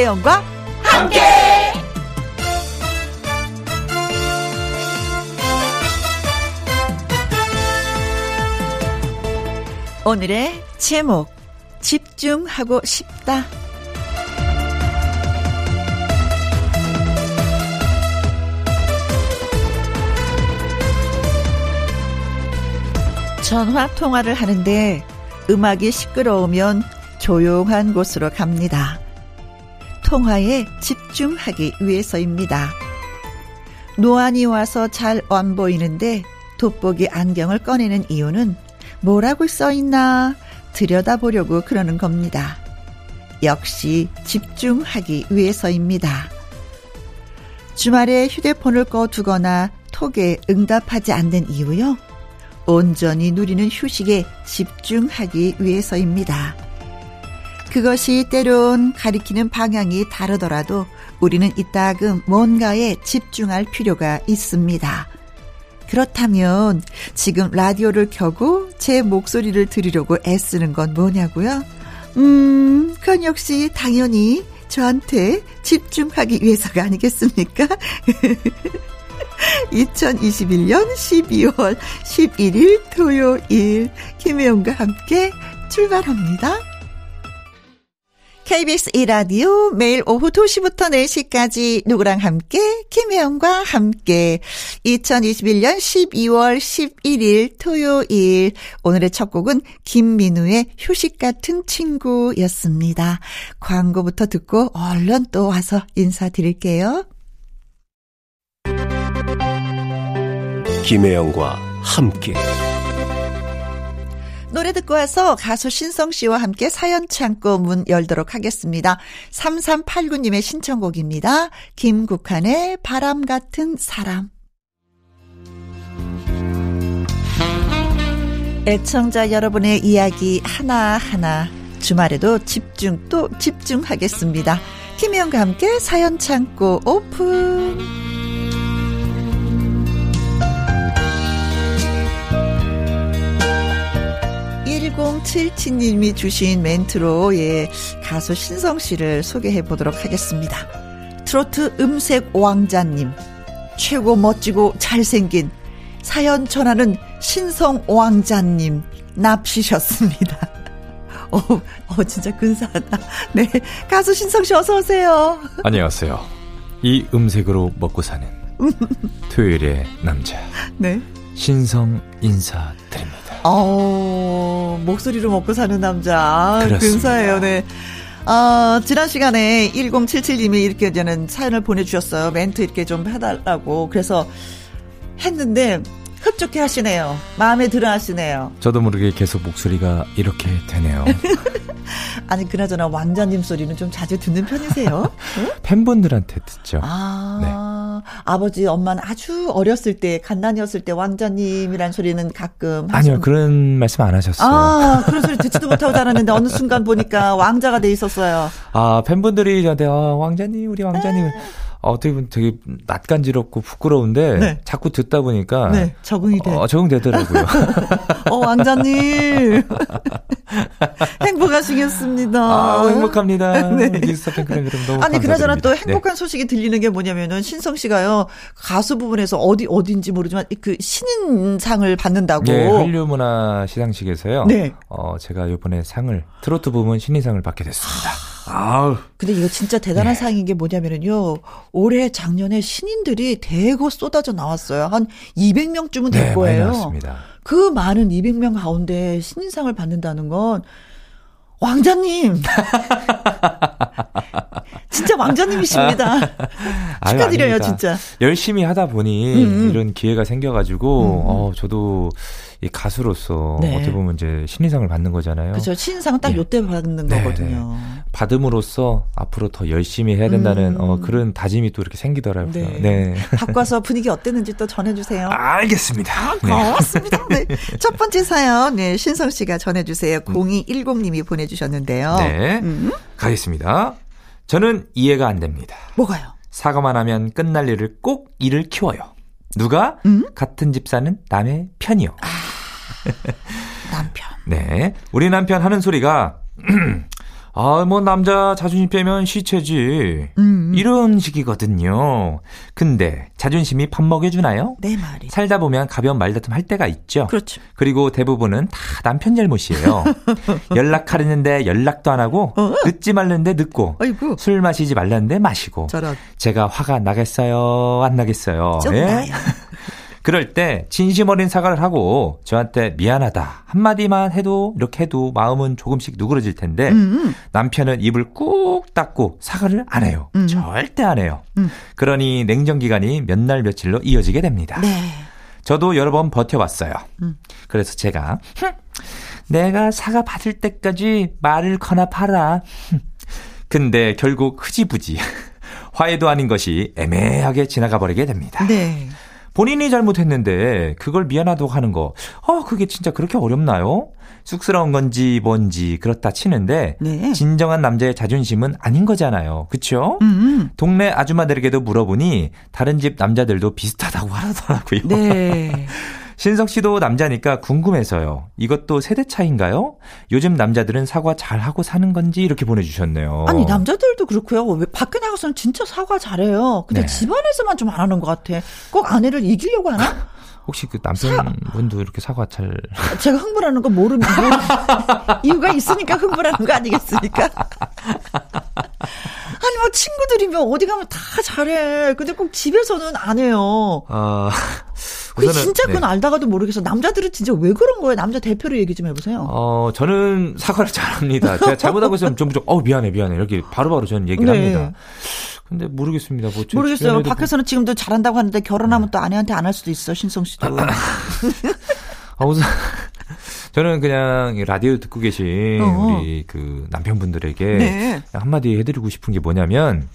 김혜영과 함께. 오늘의 제목 집중하고 싶다. 전화 통화를 하는데 음악이 시끄러우면 조용한 곳으로 갑니다. 통화에 집중하기 위해서입니다. 노안이 와서 잘 안 보이는데 돋보기 안경을 꺼내는 이유는 뭐라고 써 있나 들여다보려고 그러는 겁니다. 역시 집중하기 위해서입니다. 주말에 휴대폰을 꺼두거나 톡에 응답하지 않는 이유요. 온전히 누리는 휴식에 집중하기 위해서입니다. 그것이 때론 가리키는 방향이 다르더라도 우리는 이따금 뭔가에 집중할 필요가 있습니다. 그렇다면 지금 라디오를 켜고 제 목소리를 들으려고 애쓰는 건 뭐냐고요? 음, 그건 역시 당연히 저한테 집중하기 위해서가 아니겠습니까? 2021년 12월 11일 토요일 김혜영과 함께 출발합니다. KBS 이라디오 매일 오후 2시부터 4시까지 누구랑 함께 김혜영과 함께 2021년 12월 11일 토요일 오늘의 첫 곡은 김민우의 휴식 같은 친구였습니다. 광고부터 듣고 얼른 또 와서 인사드릴게요. 김혜영과 함께 노래 듣고 와서 가수 신성 씨와 함께 사연 창고 문 열도록 하겠습니다. 3389님의 신청곡입니다. 김국환의 바람 같은 사람. 애청자 여러분의 이야기 하나하나 주말에도 집중 또 집중하겠습니다. 김혜영과 함께 사연 창고 오픈. 1077님이 주신 멘트로 예 가수 신성 씨를 소개해 보도록 하겠습니다. 트로트 음색 왕자님 최고 멋지고 잘생긴 사연 전하는 신성 왕자님 납시셨습니다. 어, 어 진짜 근사하다. 네 가수 신성 씨 어서 오세요. 안녕하세요. 이 음색으로 먹고 사는 토요일의 남자. 네. 신성 인사드립니다. 어, 목소리로 먹고 사는 남자. 근사해요, 네. 어, 지난 시간에 1077님이 이렇게 저는 사연을 보내주셨어요. 멘트 이렇게 좀 해달라고. 그래서 했는데, 흡족해 하시네요. 마음에 들어 하시네요. 저도 모르게 계속 목소리가 이렇게 되네요. 아니, 그나저나 왕자님 소리는 좀 자주 듣는 편이세요? 팬분들한테 듣죠. 아, 네. 아버지, 엄마는 아주 어렸을 때, 갓난이었을 때 왕자님이란 소리는 가끔. 아니요, 하시는... 그런 말씀 안 하셨어요. 아, 그런 소리 듣지도 못하고 자랐는데 어느 순간 보니까 왕자가 돼 있었어요. 아, 팬분들이 저한테, 어, 왕자님, 우리 왕자님. 에 어, 어떻게 보면 되게 낯간지럽고 부끄러운데 네. 자꾸 듣다 보니까 네, 적응이 돼. 어, 적응되더라고요. 어, 왕자님. 행복하시겠습니다. 아, 행복합니다. 네. 팬크림 그럼 너무 아니, 그나저나 또 행복한 네. 소식이 들리는 게 뭐냐면은 신성 씨가요. 가수 부분에서 어디 어딘지 모르지만 그 신인상을 받는다고. 네, 한류문화 시상식에서요. 네. 어, 제가 이번에 상을 트로트 부문 신인상을 받게 됐습니다. 아우. 근데 이거 진짜 대단한 네. 상인 게 뭐냐면은요. 올해 작년에 신인들이 대거 쏟아져 나왔어요. 한 200명쯤은 될 네, 거예요. 맞습니다. 그 많은 200명 가운데 신인상을 받는다는 건 왕자님. 진짜 왕자님이십니다. 축하드려요, 아유, 진짜. 열심히 하다 보니 음음. 음. 이런 기회가 생겨가지고, 음음. 음. 어, 저도 이 가수로서 네. 어떻게 보면 이제 신인상을 받는 거잖아요. 그렇죠. 신인상은 딱 예. 요때 받는 네, 거거든요. 네. 받음으로써 앞으로 더 열심히 해야 된다는 음. 어, 그런 다짐이 또 이렇게 생기더라고요. 네. 네. 바꿔서 분위기 어땠는지 또 전해주세요. 알겠습니다. 아, 고맙습니다. 네. 첫 번째 사연, 네, 신성 씨가 전해주세요. 0210님이 보내주셨는데요. 네. 음. 가겠습니다. 저는 이해가 안 됩니다. 뭐가요? 사과만 하면 끝날 일을 꼭 일을 키워요. 누가? 음? 같은 집 사는 남의 편이요. 아. 남편. 네. 우리 남편 하는 소리가 아, 뭐, 남자 자존심 빼면 시체지. 음. 이런 식이거든요. 근데, 자존심이 밥 먹여주나요? 네, 말이. 살다 보면 가벼운 말다툼 할 때가 있죠. 그렇죠. 그리고 대부분은 다 남편 잘못이에요. 연락하려는데 연락도 안 하고, 어? 늦지 말는데 늦고, 어이구. 술 마시지 말라는데 마시고. 저런. 제가 화가 나겠어요? 안 나겠어요? 좀 예? 나요. 그럴 때 진심 어린 사과를 하고 저한테 미안하다 한마디만 해도 이렇게 해도 마음은 조금씩 누그러질 텐데 음. 남편은 입을 꾹 닫고 사과를 안 해요. 음. 절대 안 해요. 음. 그러니 냉정 기간이 몇 날 며칠로 이어지게 됩니다. 네. 저도 여러 번 버텨봤어요. 음. 그래서 제가 내가 사과 받을 때까지 말을 거나 팔아. 근데 결국 흐지부지 화해도 아닌 것이 애매하게 지나가 버리게 됩니다. 네. 본인이 잘못했는데 그걸 미안하다고 하는 거, 어, 그게 진짜 그렇게 어렵나요? 쑥스러운 건지 뭔지 그렇다 치는데 네. 진정한 남자의 자존심은 아닌 거잖아요. 그렇죠? 음. 동네 아줌마들에게도 물어보니 다른 집 남자들도 비슷하다고 하더라고요. 네. 신석 씨도 남자니까 궁금해서요. 이것도 세대 차인가요? 요즘 남자들은 사과 잘 하고 사는 건지 이렇게 보내주셨네요. 아니 남자들도 그렇고요. 왜 밖에 나가서는 진짜 사과 잘해요. 근데 네. 집안에서만 좀 안 하는 것 같아. 꼭 아내를 이기려고 하나? 혹시 그 남편분도 사... 이렇게 사과 잘 제가 흥분하는 거 모르는 모르... 이유가 있으니까 흥분하는 거 아니겠습니까? 아니 뭐 친구들이면 어디 가면 다 잘해. 근데 꼭 집에서는 안 해요. 아 그 진짜 그건 네. 알다가도 모르겠어. 남자들은 진짜 왜 그런 거예요? 남자 대표로 얘기 좀 해보세요. 어 저는 사과를 잘합니다. 제가 잘못하고 있으면 좀좀어 미안해 미안해 이렇게 바로바로 저는 얘기를 네. 합니다. 근데 모르겠습니다. 뭐 모르겠어요. 밖에서는 지금도 잘한다고 하는데 결혼하면 네. 또 아내한테 안 할 수도 있어 신성 씨도. 아, 우선 저는 그냥 라디오 듣고 계신 어 우리 그 남편분들에게 네. 한마디 해드리고 싶은 게 뭐냐면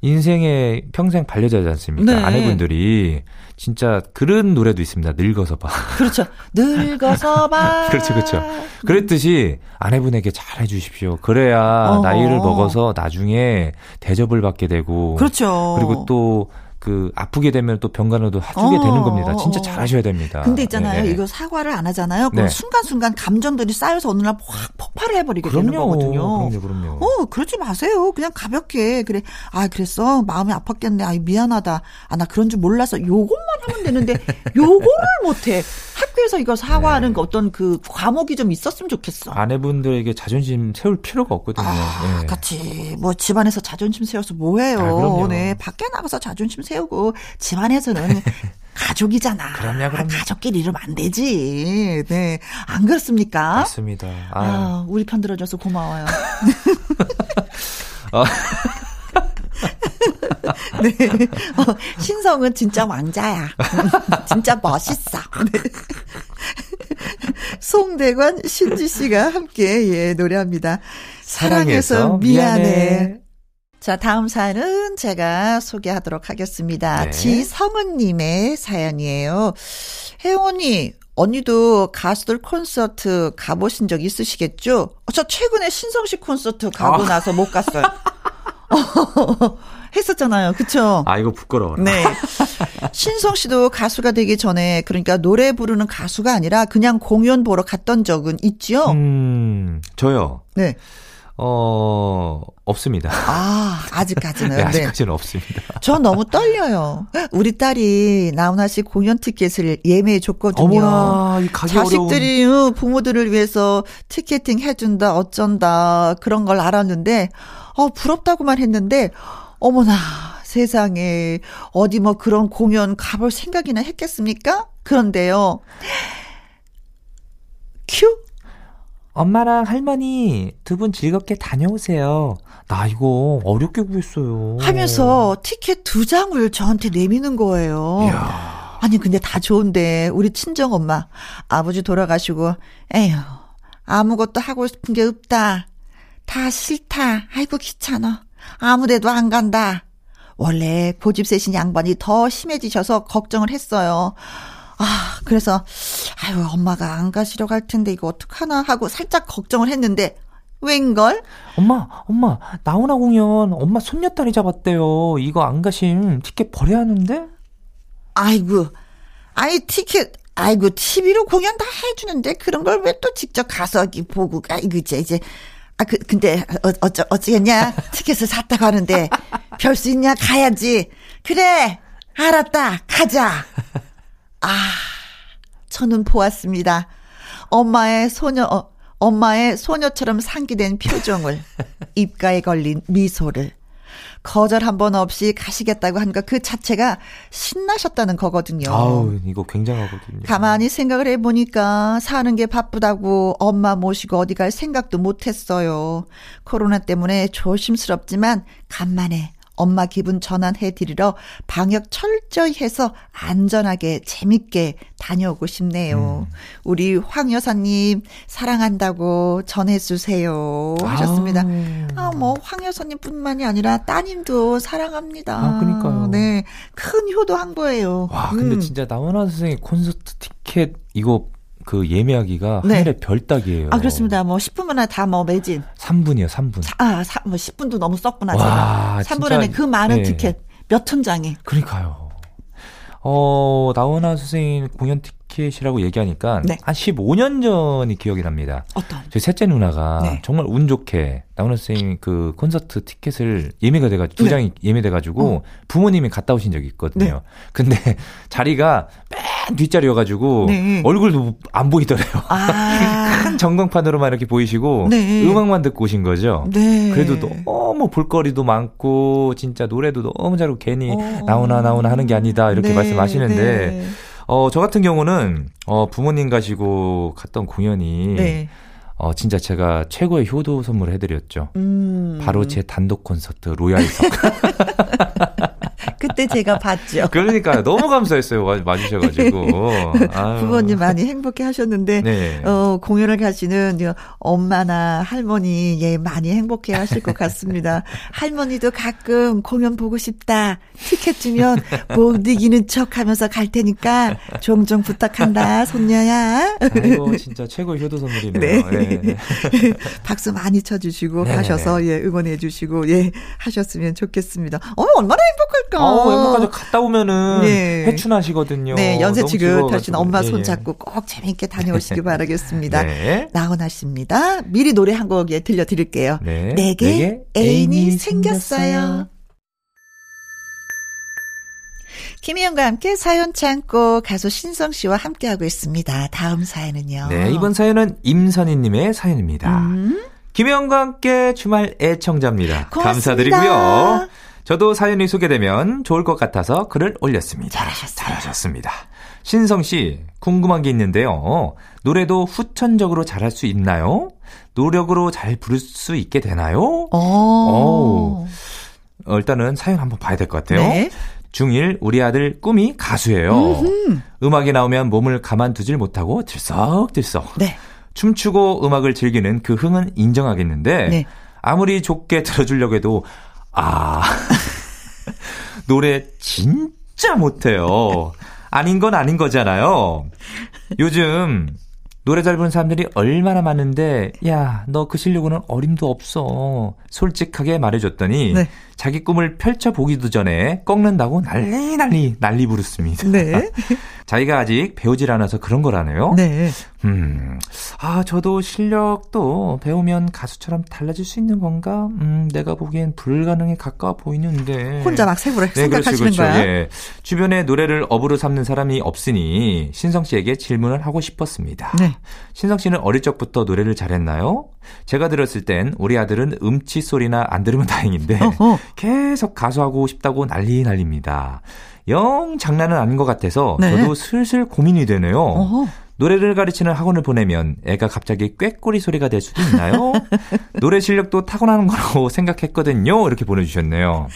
인생의 평생 반려자지 않습니까? 네. 아내분들이 진짜 그런 노래도 있습니다. 늙어서 봐. 그렇죠. 늙어서 봐. 그렇죠, 그렇죠. 그랬듯이 아내분에게 잘 해주십시오. 그래야 어허. 나이를 먹어서 나중에 대접을 받게 되고. 그렇죠. 그리고 또 그 아프게 되면 또 병간호도 해주게 어, 되는 겁니다. 진짜 잘하셔야 됩니다. 근데 있잖아요. 네. 이거 사과를 안 하잖아요. 그럼 네. 순간순간 감정들이 쌓여서 어느 날 확 폭발을 해버리게 그럼요, 되는 거거든요. 그럼요, 그럼요. 어, 그러지 마세요. 그냥 가볍게 그래. 아, 그랬어. 마음이 아팠겠네. 아, 미안하다. 아, 나 그런 줄 몰라서 요것만 하면 되는데 요거를 못해. 학교에서 이거 사과하는 네. 어떤 그 과목이 좀 있었으면 좋겠어. 아내분들에게 자존심 세울 필요가 없거든요. 아, 네. 같이 뭐 집안에서 자존심 세워서 뭐해요. 아, 네, 밖에 나가서 자존심 세우고 집안에서는 가족이잖아. 그럼요, 그럼요. 가족끼리 이러면 안 되지. 네. 안 그렇습니까? 맞습니다. 아, 아 우리 편 들어줘서 고마워요. 어. 네. 어, 신성은 진짜 왕자야. 진짜 멋있어. 네. 송대관, 신지 씨가 함께 예, 노래합니다. 사랑해서, 미안해. 미안해. 자, 다음 사연은 제가 소개하도록 하겠습니다. 네. 지성은님의 사연이에요. 혜영 언니, 언니도 가수들 콘서트 가보신 적 있으시겠죠? 저 최근에 신성식 콘서트 가고 아. 나서 못 갔어요. 했었잖아요. 그쵸? 아, 이거 부끄러워. 네. 신성 씨도 가수가 되기 전에, 그러니까 노래 부르는 가수가 아니라 그냥 공연 보러 갔던 적은 있지요? 음, 저요. 네. 어, 없습니다. 아, 아직까지는. 네, 아직까지는 네. 없습니다. 저 너무 떨려요. 우리 딸이 나훈아 씨 공연 티켓을 예매해 줬거든요. 어머나, 자식들이 어려운... 부모들을 위해서 티켓팅 해준다, 어쩐다, 그런 걸 알았는데, 어, 부럽다고만 했는데, 어머나, 세상에, 어디 뭐 그런 공연 가볼 생각이나 했겠습니까? 그런데요. 큐? 엄마랑 할머니 두 분 즐겁게 다녀오세요. 나 이거 어렵게 구했어요. 하면서 티켓 두 장을 저한테 내미는 거예요. 이야. 아니 근데 다 좋은데 우리 친정 엄마 아버지 돌아가시고 에휴 아무것도 하고 싶은 게 없다. 다 싫다. 아이고 귀찮아. 아무데도 안 간다. 원래 고집 세신 양반이 더 심해지셔서 걱정을 했어요. 아, 그래서, 아유, 엄마가 안 가시려고 할 텐데 이거 어떡하나 하고 살짝 걱정을 했는데, 웬걸? 엄마, 엄마, 나훈아 공연 엄마 손녀딸이 잡았대요. 이거 안 가심 티켓 버려야 하는데? 아이고, 아이 티켓, 아이고, TV로 공연 다 해주는데 그런 걸 왜 또 직접 가서 보고, 아이고, 이제, 이제, 아, 그, 근데, 어, 어쩌, 어찌겠냐? 티켓을 샀다고 하는데, 별 수 있냐? 가야지. 그래! 알았다! 가자! 아, 저는 보았습니다. 엄마의 소녀, 어, 엄마의 소녀처럼 상기된 표정을, 입가에 걸린 미소를, 거절 한 번 없이 가시겠다고 한 것 그 자체가 신나셨다는 거거든요. 아우, 이거 굉장하거든요. 가만히 생각을 해보니까 사는 게 바쁘다고 엄마 모시고 어디 갈 생각도 못 했어요. 코로나 때문에 조심스럽지만 간만에 엄마 기분 전환해 드리러 방역 철저히 해서 안전하게 재밌게 다녀오고 싶네요. 음. 우리 황 여사님 사랑한다고 전해주세요 하셨습니다. 아, 뭐 황 여사님뿐만이 아니라 따님도 사랑합니다. 아, 그니까요. 네, 큰 효도 한 거예요. 와, 근데 음. 진짜 나훈아 선생님 콘서트 티켓 이거 그 예매하기가 네. 하늘의 별 따기예요. 아 그렇습니다. 뭐 10분 만에 다 뭐 매진. 3분이요, 3분. 아, 3, 뭐 10분도 너무 썼구나 와, 제가. 3분 안에 그 많은 네. 티켓 몇 천 장이. 그러니까요. 어, 나훈아 선생님 공연 티 켓이라고 얘기하니까 네. 한 15년 전이 기억이 납니다. 어떤? 저희 셋째 누나가 네. 정말 운 좋게 나훈아 선생님 그 콘서트 티켓을 예매가 돼가지고 두 네. 장이 예매돼가지고 어. 부모님이 갔다 오신 적이 있거든요. 네. 근데 자리가 맨 뒷자리여가지고 네. 얼굴도 안 보이더래요. 아. 큰 전광판으로만 이렇게 보이시고 네. 음악만 듣고 오신 거죠. 네. 그래도 너무 볼거리도 많고 진짜 노래도 너무 잘하고 괜히 어. 나오나 나오나 하는 게 아니다 이렇게 네. 말씀하시는데 어, 저 같은 경우는 어, 부모님 가시고 갔던 공연이 네. 어, 진짜 제가 최고의 효도 선물을 해드렸죠. 음. 바로 제 단독 콘서트 로얄석. 그때 제가 봤죠. 그러니까 너무 감사했어요. 와주셔가지고. 부모님 많이 행복해 하셨는데, 네. 어, 공연을 가시는 엄마나 할머니, 예, 많이 행복해 하실 것 같습니다. 할머니도 가끔 공연 보고 싶다. 티켓 주면 못 이기는 척 하면서 갈 테니까 종종 부탁한다, 손녀야. 아이고, 진짜 최고의 효도 선물이네요. 네. 네. 박수 많이 쳐주시고 네. 가셔서, 예, 응원해 주시고, 예, 하셨으면 좋겠습니다. 어, 얼마나 행복할까. 어, 행복하죠. 갔다 오면은 네. 회춘하시거든요. 네, 연세 지긋하신 엄마 손 잡고 꼭 재미있게 다녀오시기 바라겠습니다. 네. 나훈아 씨입니다. 미리 노래 한 곡 예, 들려드릴게요. 네. 내게, 내게 애인이 생겼어요. 김희영과 함께 사연 창고 가수 신성 씨와 함께하고 있습니다. 다음 사연은요. 네, 이번 사연은 임선희님의 사연입니다. 음? 김혜영과 함께 주말 애청자입니다. 고맙습니다. 감사드리고요. 저도 사연이 소개되면 좋을 것 같아서 글을 올렸습니다. 잘하셨어요. 잘하셨습니다. 신성 씨, 궁금한 게 있는데요. 노래도 후천적으로 잘할 수 있나요? 노력으로 잘 부를 수 있게 되나요? 오. 오. 어, 일단은 사연 한번 봐야 될 것 같아요. 네. 중1 우리 아들 꿈이 가수예요. 음흠. 음악이 나오면 몸을 가만두질 못하고 들썩들썩. 네. 춤추고 음악을 즐기는 그 흥은 인정하겠는데 네. 아무리 좋게 들어주려고 해도 아, 노래 진짜 못해요. 아닌 건 아닌 거잖아요. 요즘 노래 잘 부르는 사람들이 얼마나 많은데, 야, 너 그 실력으로는 어림도 없어. 솔직하게 말해줬더니, 네. 자기 꿈을 펼쳐보기도 전에 꺾는다고 난리 난리 난리 부르습니다. 네. 자기가 아직 배우질 않아서 그런 거라네요. 네. 음, 아, 저도 실력도 배우면 가수처럼 달라질 수 있는 건가? 음, 내가 보기엔 불가능에 가까워 보이는데. 혼자 막 생각을 네, 생각하시는 그렇죠, 그렇죠. 거야? 예. 주변에 노래를 업으로 삼는 사람이 없으니 신성 씨에게 질문을 하고 싶었습니다. 네. 신성 씨는 어릴 적부터 노래를 잘했나요? 제가 들었을 땐 우리 아들은 음치 소리나 안 들으면 다행인데 어허. 계속 가수하고 싶다고 난리 난립니다. 영 장난은 아닌 것 같아서 네. 저도 슬슬 고민이 되네요. 어허. 노래를 가르치는 학원을 보내면 애가 갑자기 꾀꼬리 소리가 될 수도 있나요? 노래 실력도 타고나는 거라고 생각했거든요. 이렇게 보내주셨네요.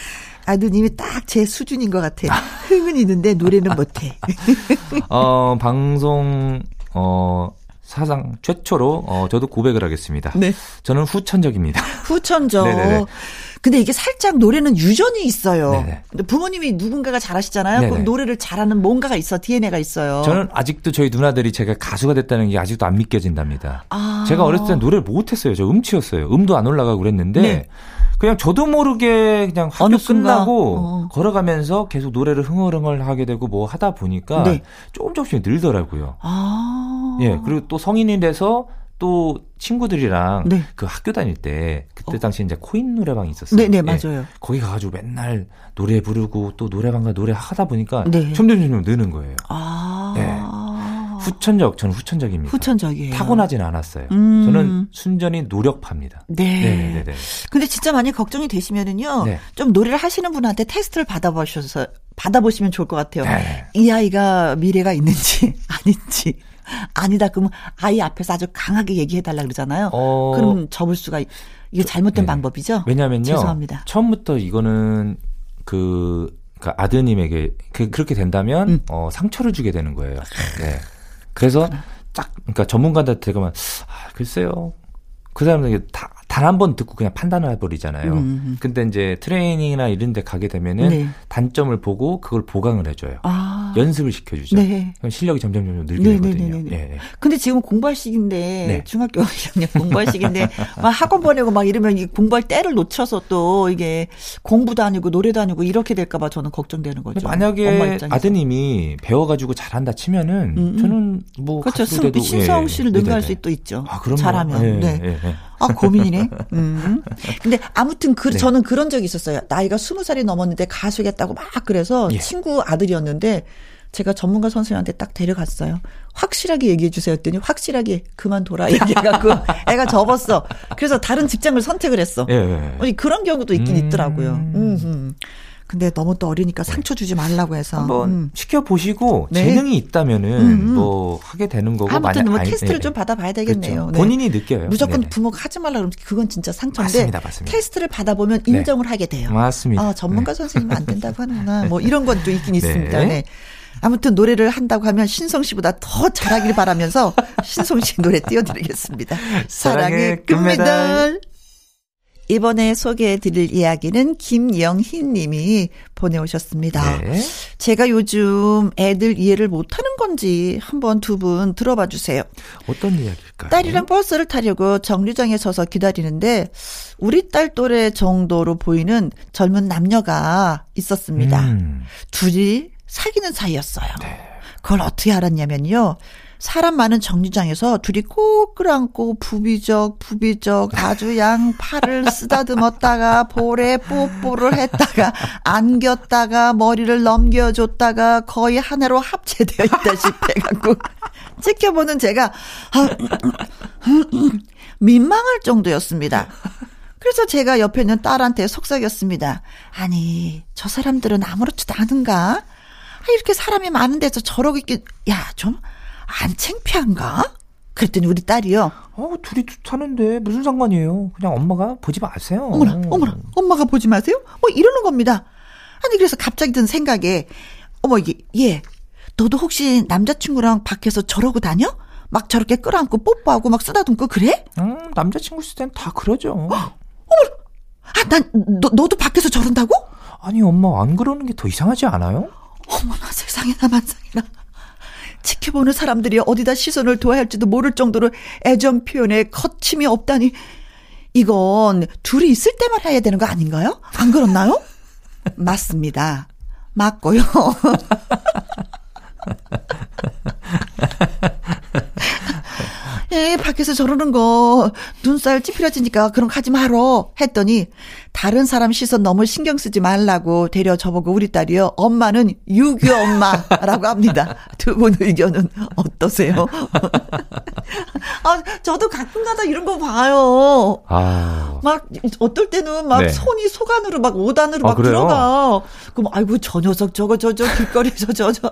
아드님이 딱 제 수준인 것 같아. 흥은 있는데 노래는 못해. 어, 방송, 어, 사상 최초로 어 저도 고백을 하겠습니다. 네. 저는 후천적입니다. 후천적. 네네네. 근데 이게 살짝 노래는 유전이 있어요. 네네. 근데 부모님이 누군가가 잘하시잖아요. 네네. 그럼 노래를 잘하는 뭔가가 있어, DNA가 있어요. 저는 아직도 저희 누나들이 제가 가수가 됐다는 게 아직도 안 믿겨진답니다. 아. 제가 어렸을 때 노래를 못했어요. 저 음치였어요. 음도 안 올라가고 그랬는데 네. 그냥 저도 모르게 그냥 학교 끝나고 어. 걸어가면서 계속 노래를 흥얼흥얼 하게 되고 뭐 하다 보니까 네. 조금 조금씩 늘더라고요. 아. 예, 그리고 또 성인이 돼서 또 친구들이랑 네. 그 학교 다닐 때 그때 어. 당시 이제 코인 노래방이 있었어요. 네, 네, 맞아요. 예. 거기 가가지고 맨날 노래 부르고 또 노래방 가 노래 하다 보니까 네. 점점 점점 느는 거예요. 아. 네. 후천적, 저는 후천적입니다. 후천적이에요. 타고나진 않았어요. 음. 저는 순전히 노력파입니다. 네. 네네네. 근데 진짜 많이 걱정이 되시면은요, 네. 좀 노래를 하시는 분한테 테스트를 받아보셔서 받아보시면 좋을 것 같아요. 네. 이 아이가 미래가 있는지 아닌지. 아니다 그러면 아이 앞에서 아주 강하게 얘기해 달라 그러잖아요. 어... 그럼 접을 수가 이게 잘못된 네. 방법이죠. 왜냐면요. 죄송합니다. 처음부터 이거는 그, 그 아드님에게 그, 그렇게 된다면 음. 어, 상처를 주게 되는 거예요. 네. 그래서 딱 그러니까 전문가한테 가면 아, 글쎄요. 그 사람들이 다 단 한 번 듣고 그냥 판단을 해버리잖아요. 음. 근데 이제 트레이닝이나 이런 데 가게 되면은 네. 단점을 보고 그걸 보강을 해줘요. 아. 연습을 시켜주죠. 네. 그럼 실력이 점점 점점 늘게 네, 네 되거든요. 네, 네, 네. 근데 지금 공부할 시기인데 네. 중학교 1학년 공부할 시기인데 막 학원 보내고 막 이러면 이 공부할 때를 놓쳐서 또 이게 공부도 아니고 노래도 아니고 이렇게 될까봐 저는 걱정되는 거죠. 만약에 아드님이 배워가지고 잘한다 치면은 음, 음. 저는 뭐 그렇죠. 신성 씨를 예, 능가할 수도 있죠. 아, 잘하면. 예, 네. 아, 고민이네. 음. 근데 아무튼 그, 네. 저는 그런 적이 있었어요. 나이가 스무 살이 넘었는데 가수겠다고 막 그래서 예. 친구 아들이었는데 제가 전문가 선생님한테 딱 데려갔어요. 확실하게 얘기해 주세요 했더니 확실하게 그만둬라 얘기해갖고 애가 접었어. 그래서 다른 직장을 선택을 했어. 예, 예. 예. 그런 경우도 있긴 음. 있더라고요. 음. 근데 너무 또 어리니까 상처 주지 말라고 해서 한번 음. 시켜 보시고 네. 재능이 있다면은 음, 음. 뭐 하게 되는 거고 아무튼 뭐 테스트를 네. 좀 받아봐야 되겠네요. 그렇죠. 네. 본인이 느껴요. 무조건 네네. 부모가 하지 말라 그러면 그건 진짜 상처인데 맞습니다, 맞습니다. 테스트를 받아보면 네. 인정을 하게 돼요. 맞습니다. 아, 전문가 네. 선생님은 안 된다고 하는구나. 뭐 이런 건 또 있긴 있습니다. 네. 아무튼 노래를 한다고 하면 신성 씨보다 더 잘하길 바라면서 신성 씨 노래 띄워드리겠습니다. 사랑의 금메달. 이번에 소개해 드릴 이야기는 김영희 님이 보내오셨습니다. 네. 제가 요즘 애들 이해를 못하는 건지 한번 두 분 들어봐 주세요. 어떤 이야기일까요? 딸이랑 버스를 타려고 정류장에 서서 기다리는데 우리 딸 또래 정도로 보이는 젊은 남녀가 있었습니다. 음. 둘이 사귀는 사이였어요. 네. 그걸 어떻게 알았냐면요. 사람 많은 정류장에서 둘이 꼭 끌어안고 부비적 부비적 아주 양 팔을 쓰다듬었다가 볼에 뽀뽀를 했다가 안겼다가 머리를 넘겨줬다가 거의 하나로 합체되어 있다시피 해갖고 지켜보는 제가 아, 민망할 정도였습니다. 그래서 제가 옆에 있는 딸한테 속삭였습니다. 아니 저 사람들은 아무렇지도 않은가? 아, 이렇게 사람이 많은 데서 저러고 있게 야좀 안 창피한가? 그랬더니 우리 딸이요. 어, 둘이 좋다는데 무슨 상관이에요? 그냥 엄마가 보지 마세요. 어머나, 어머나, 엄마가 보지 마세요? 뭐 이러는 겁니다. 아니 그래서 갑자기 든 생각에 어머 이게 예, 너도 혹시 남자친구랑 밖에서 저러고 다녀? 막 저렇게 끌어안고 뽀뽀하고 막 쓰다듬고 그래? 음, 남자친구 있을 땐 다 그러죠. 어, 어머나, 아, 난 너, 너도 밖에서 저런다고? 아니 엄마 안 그러는 게 더 이상하지 않아요? 어머나 세상에나 만상이나. 지켜보는 사람들이 어디다 시선을 둬야 할지도 모를 정도로 애정 표현에 거침이 없다니. 이건 둘이 있을 때만 해야 되는 거 아닌가요? 안 그렇나요? 맞습니다. 맞고요. 예, 밖에서 저러는 거 눈살 찌푸려지니까 그럼 가지 말어 했더니 다른 사람 시선 너무 신경 쓰지 말라고 데려 저보고 우리 딸이요. 엄마는 유교 엄마라고 합니다. 두 분 의견은 어떠세요? 아, 저도 가끔 가다 이런 거 봐요. 아. 막 어떨 때는 막 네. 손이 속안으로 막 5단으로 아, 막 그래요? 들어가. 그럼 아이고 저 녀석 저거 저 저 길거리에서 저저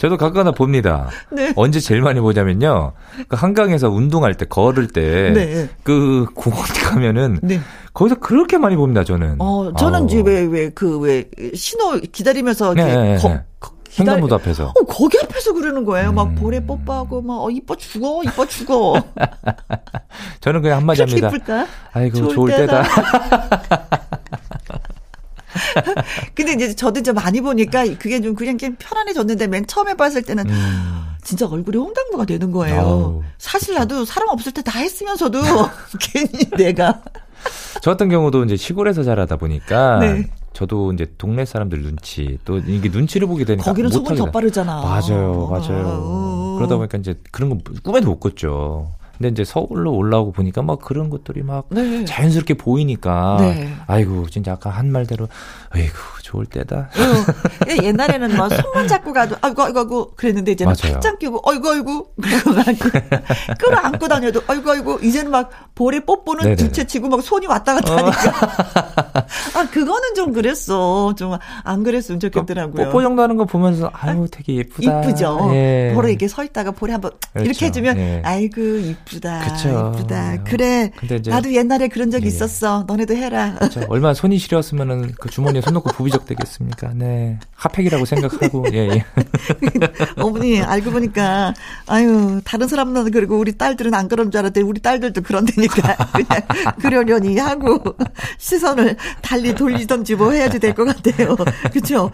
저도 가끔가다 봅니다. 네. 언제 제일 많이 보냐면요. 그 한강에서 운동할 때 걸을 때그 네. 그 공원 가면은 네. 거기서 그렇게 많이 봅니다. 저는. 어, 저는. 이제 왜왜 그왜 그 신호 기다리면서 이렇게 네, 거, 거, 횡단보도 앞에서. 어, 거기 앞에서 그러는 거예요. 음. 막 볼에 뽀뽀하고 막 어, 이뻐 죽어, 이뻐 죽어. 저는 그냥 한마디 합니다. 이쁠까? 아이고 좋을, 좋을 때다. 때다. 근데 이제 저도 좀 많이 보니까 그게 좀 그냥 편안해졌는데 맨 처음에 봤을 때는 음. 진짜 얼굴이 홍당무가 되는 거예요. 아우, 사실 나도 사람 없을 때 다 했으면서도 괜히 내가. 저 같은 경우도 이제 시골에서 자라다 보니까 네. 저도 이제 동네 사람들 눈치 또 이게 눈치를 보게 되니까 거기는 소문 더 빠르잖아. 맞아요, 맞아요. 아, 그러다 보니까 이제 그런 거 꿈에도 못 꿨죠. 근데 이제 서울로 올라오고 보니까 막 그런 것들이 막 네. 자연스럽게 보이니까 네. 아이고 진짜 아까 한 말대로 아이고 좋을 때다. 어, 옛날에는 막 손만 잡고 가도 아이고 아이고 아이고 그랬는데 이제는 맞아요. 팔짱 끼고 아이고 아이고 끌어 안고 다녀도 아이고 아이고 이제는 막 볼에 뽀뽀는 두채 치고 막 손이 왔다 갔다 하니까 어. 아 그거는 좀 그랬어 좀 안 그랬으면 좋겠더라고요. 뽀뽀 정도 하는 거 보면서 아유 되게 예쁘다. 이쁘죠. 예. 볼에 이렇게 서 있다가 볼에 한번 그렇죠. 이렇게 해주면 예. 아이고 이쁘다. 그쵸. 이쁘다. 그래 나도 옛날에 그런 적 예. 있었어. 너네도 해라. 그렇죠. 얼마나 손이 시렸으면은 그 주머니에 손 넣고 부비적 되겠습니까? 네. 핫팩이라고 생각하고, 예, 예. 어머니, 알고 보니까, 아유, 다른 사람은 그리고 우리 딸들은 안 그런 줄 알았더니 우리 딸들도 그런다니까. 그냥 그러려니 하고 시선을 달리 돌리던지 뭐 해야지 될 것 같아요. 그렇죠?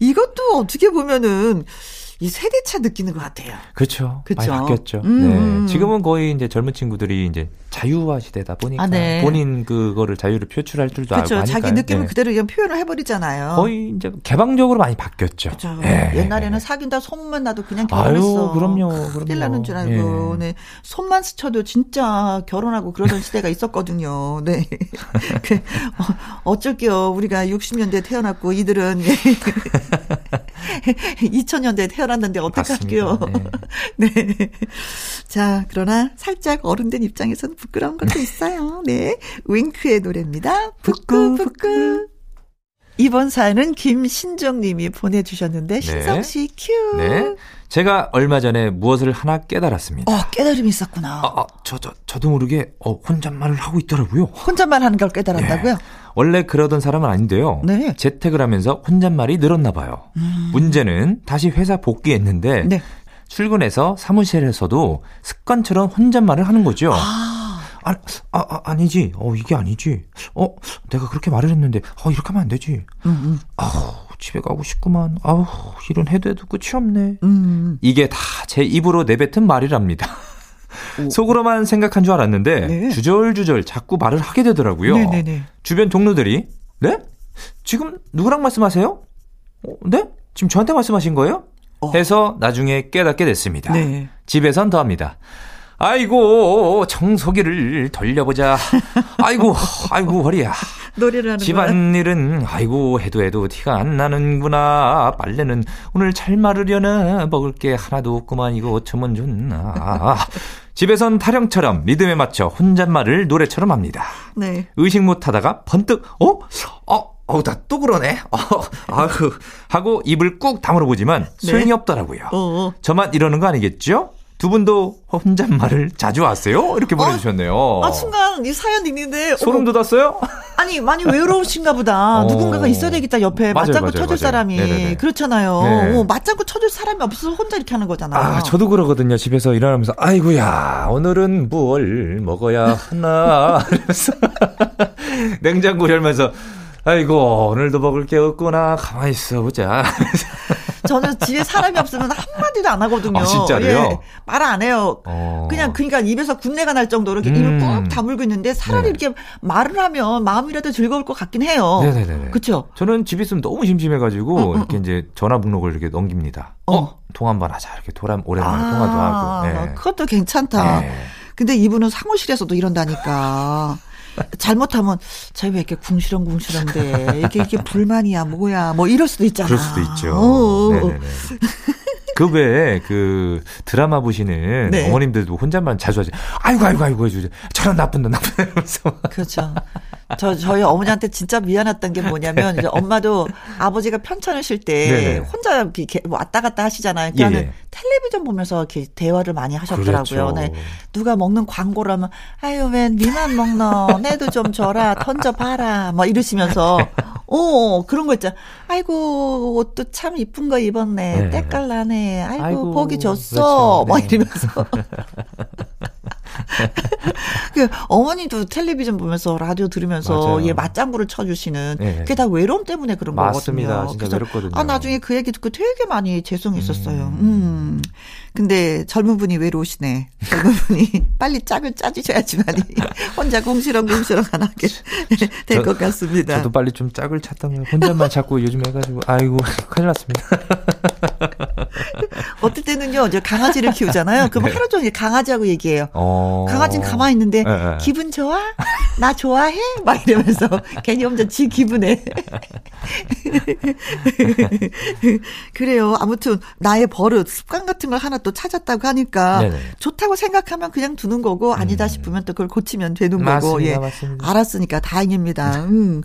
이것도 어떻게 보면은 이 세대차 느끼는 것 같아요. 그렇죠. 그렇죠. 많이 바뀌었죠. 음. 네. 음. 지금은 거의 이제 젊은 친구들이 이제 자유화 시대다 보니까 아, 네. 본인 그거를 자유를 표출할 줄도 그렇죠. 알고 하니까 자기 느낌을 네. 그대로 그냥 표현을 해버리잖아요. 거의 이제 개방적으로 많이 바뀌었죠. 그렇죠. 네. 옛날에는 사귄다 소문만 나도 그냥 결혼했어. 아유, 그럼요. 그럼요. 일 나는 줄 알고. 네. 손만 스쳐도 진짜 결혼하고 그러던 시대가 있었거든요. 네. 그, 어, 어쩔게요. 우리가 60년대 태어났고 이들은 2000년대에 태어났는데 어떡할게요. 네. 네. 자, 그러나 살짝 어른된 입장에서는 부끄러운 것도 있어요. 네. 윙크의 노래입니다. 부끄 부끄. 이번 사연은 김신정 님이 보내주셨는데, 네. 신성 씨 큐. 네. 제가 얼마 전에 무엇을 하나 깨달았습니다. 어, 깨달음이 있었구나. 아, 아 저, 저, 저도 모르게, 어, 혼잣말을 하고 있더라고요. 혼잣말 하는 걸 깨달았다고요? 네. 원래 그러던 사람은 아닌데요. 네. 재택을 하면서 혼잣말이 늘었나 봐요. 음. 문제는 다시 회사 복귀했는데, 네. 출근해서 사무실에서도 습관처럼 혼잣말을 하는 거죠. 아. 아, 아, 아, 아 니지. 어, 이게 아니지. 어, 내가 그렇게 말을 했는데, 어, 이렇게 하면 안 되지. 음, 음. 아우, 집에 가고 싶구만. 아우, 일은 해도 해도 끝이 없네. 음. 이게 다 제 입으로 내뱉은 말이랍니다. 오. 속으로만 생각한 줄 알았는데, 네. 주절주절 자꾸 말을 하게 되더라고요. 네네네. 네, 네. 주변 동료들이, 네? 지금 누구랑 말씀하세요? 어, 네? 지금 저한테 말씀하신 거예요? 어. 해서 나중에 깨닫게 됐습니다. 네. 집에선 더합니다. 아이고 청소기를 돌려보자. 아이고 아이고 허리야. 노래를 하는 집안일은 아이고 해도 해도 티가 안 나는구나. 빨래는 오늘 잘 마르려나 먹을 게 하나도 없구만 이거 어쩌면 좋나. 집에선 타령처럼 리듬에 맞춰 혼잣말을 노래처럼 합니다. 네. 의식 못하다가 번뜩 어? 어? 어, 나또 그러네. 어, 아휴. 하고 입을 꾹 다물어 보지만 네. 소용이 없더라고요. 어어. 저만 이러는 거 아니겠죠? 두 분도 혼잣말을 자주 하세요? 이렇게 보내주셨네요. 아, 아 순간 이 사연 읽는데 소름 돋았어요? 아니 많이 외로우신가 보다. 어. 누군가가 있어야 되겠다 옆에 맞아요, 맞장구 맞아요, 쳐줄 맞아요. 사람이 네네네. 그렇잖아요. 네. 어, 맞장구 쳐줄 사람이 없어서 혼자 이렇게 하는 거잖아요. 아 저도 그러거든요. 집에서 일어나면서 아이구야 오늘은 뭘 먹어야 하나 이러면서 냉장고 열면서 아이고 오늘도 먹을 게 없구나 가만히 있어 보자. 저는 집에 사람이 없으면 한마디도 안 하거든요. 아, 진짜로요? 예, 말안 해요. 어. 그냥 그러니까 입에서 군내가 날 정도로 이렇게 음. 입을 꾹 다물고 있는데 차라리 네. 이렇게 말을 하면 마음이라도 즐거울 것 같긴 해요. 네네네. 그렇죠. 저는 집에 있으면 너무 심심해가지고 음, 음, 이렇게 이제 전화 목록을 이렇게 넘깁니다. 어, 어 통화 한번 하자 이렇게 도람 오랜만에 아, 통화도 하고. 네. 그것도 괜찮다. 네. 근데 이분은 사무실에서도 이런다니까. 잘못하면 저희 왜 이렇게 궁시렁궁시렁대 이게 이게 불만이야 뭐야 뭐 이럴 수도 있잖아. 그럴 수도 있죠. 어. 네네네. 그 외에 그 드라마 보시는 네. 어머님들도 혼잣말 자주 하지. 아이고 아이고 아이고 해주죠. 저런 나쁜 놈 나쁜 놈. 그렇죠. 저 저희 어머니한테 진짜 미안했던 게 뭐냐면 이제 엄마도 아버지가 편찮으실 때 네네. 혼자 이렇게 왔다 갔다 하시잖아요. 그러니까 예, 예. 텔레비전 보면서 이렇게 대화를 많이 하셨더라고요. 그렇죠. 네. 누가 먹는 광고를 하면 아유 웬 니만 먹노 내도 좀 줘라 던져 봐라 막 이러시면서 어 그런 거 있잖아. 아이고 옷도 참 이쁜 거 입었네. 네. 때깔 나네. 아이고, 아이고 보기 좋소. 그렇죠. 막 네. 이러면서 그 어머니도 텔레비전 보면서 라디오 들으면서 얘 맞장구를 쳐주시는 네. 그게 다 외로움 때문에 그런 맞습니다. 거거든요. 진짜 외롭거든요. 아 나중에 그 얘기 듣고 되게 많이 죄송했었어요. 음. 음. 근데 젊은 분이 외로우시네. 젊은 분이 빨리 짝을 짜주셔야지만이 혼자 공시렁공시렁 안 하게 될 것 같습니다. 저도 빨리 좀 짝을 찾다면 혼자만 자꾸 요즘 해가지고 아이고 큰일 났습니다. 어, 어떨 때는요, 저 강아지를 키우잖아요. 그럼 네. 하루 종일 강아지하고 얘기해요. 어... 강아지는 가만히 있는데, 네, 네. 기분 좋아? 나 좋아해? 막 이러면서 괜히 혼자 지 기분에. 그래요. 아무튼 나의 버릇, 습관 같은 걸 하나 또 찾았다고 하니까 네네. 좋다고 생각하면 그냥 두는 거고 아니다 음. 싶으면 또 그걸 고치면 되는 맞습니다, 거고. 예. 맞습니다. 알았으니까 다행입니다. 음.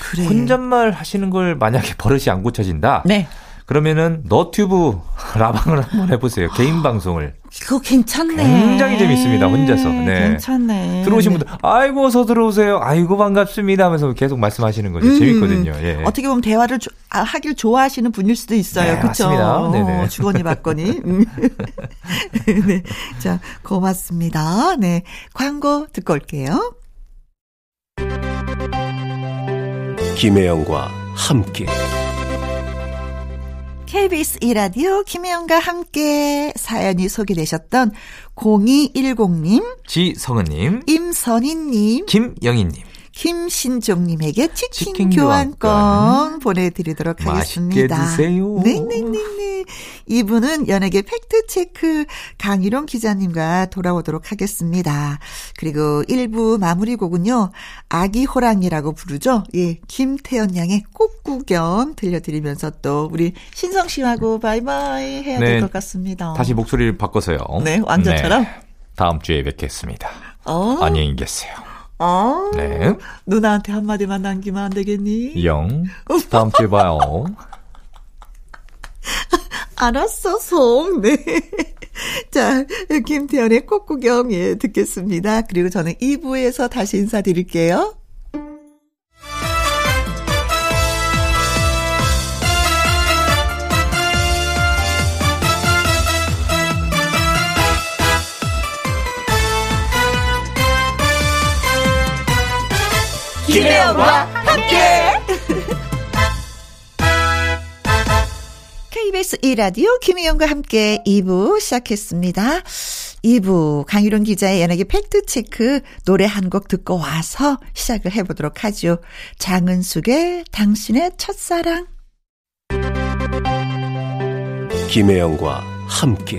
그래. 혼잣말 하시는 걸 만약에 버릇이 안 고쳐진다. 네. 그러면은 너튜브 라방을 한번 해보세요. 개인 방송을. 그거 괜찮네. 굉장히 재밌습니다. 혼자서. 네. 괜찮네. 들어오신 네. 분들 아이고 어서 들어오세요. 아이고 반갑습니다 하면서 계속 말씀하시는 거죠. 음, 재밌거든요. 예. 어떻게 보면 대화를 조, 아, 하길 좋아하시는 분일 수도 있어요. 네, 그렇죠. 어, 주거니 받거니. 음. 네. 자, 고맙습니다. 네. 광고 듣고 올게요. 김혜영과 함께 KBS 이라디오 김혜영과 함께 사연이 소개되셨던 0210님, 지성은님, 임선희님, 김영희님, 김신종님에게 치킨, 치킨 교환권, 교환권 보내드리도록 하겠습니다. 맛있게 드세요. 네네네네. 이분은 연예계 팩트체크 강희룡 기자님과 돌아오도록 하겠습니다. 그리고 1부 마무리 곡은요. 아기 호랑이라고 부르죠. 예, 김태연 양의 꽃구경 들려드리면서 또 우리 신성 씨하고 바이바이 해야 네, 될것 같습니다. 다시 목소리를 바꿔서요. 네, 완전처럼. 네, 다음 주에 뵙겠습니다. 어? 안녕히 계세요. 어? 네. 누나한테 한마디만 남기면 안 되겠니? 영. 다음 주에 봐요. 알았어, 송. 네. 자, 김태현의 꽃구경, 예, 듣겠습니다. 그리고 저는 2부에서 다시 인사드릴게요. 김혜영과 함께. KBS 1라디오 김혜영과 함께 2부 시작했습니다. 2부 강유론 기자의 연예계 팩트체크 노래 한 곡 듣고 와서 시작을 해보도록 하죠. 장은숙의 당신의 첫사랑. 김혜영과 함께.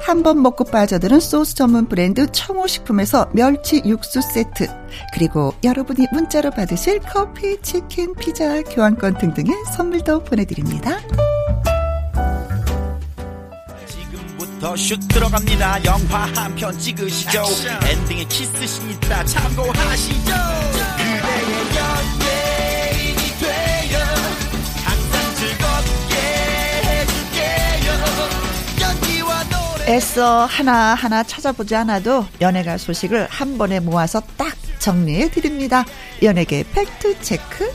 한 번 먹고 빠져드는 소스 전문 브랜드 청호식품에서 멸치 육수 세트 그리고 여러분이 문자로 받으실 커피, 치킨, 피자, 교환권 등등의 선물도 보내드립니다. 지금부터 슛 들어갑니다. 영화 한 편 찍으시죠. 엔딩에 키스신 있다 참고하시죠. 그대의 애써 하나하나 찾아보지 않아도 연예가 소식을 한 번에 모아서 딱 정리해 드립니다. 연예계 팩트 체크.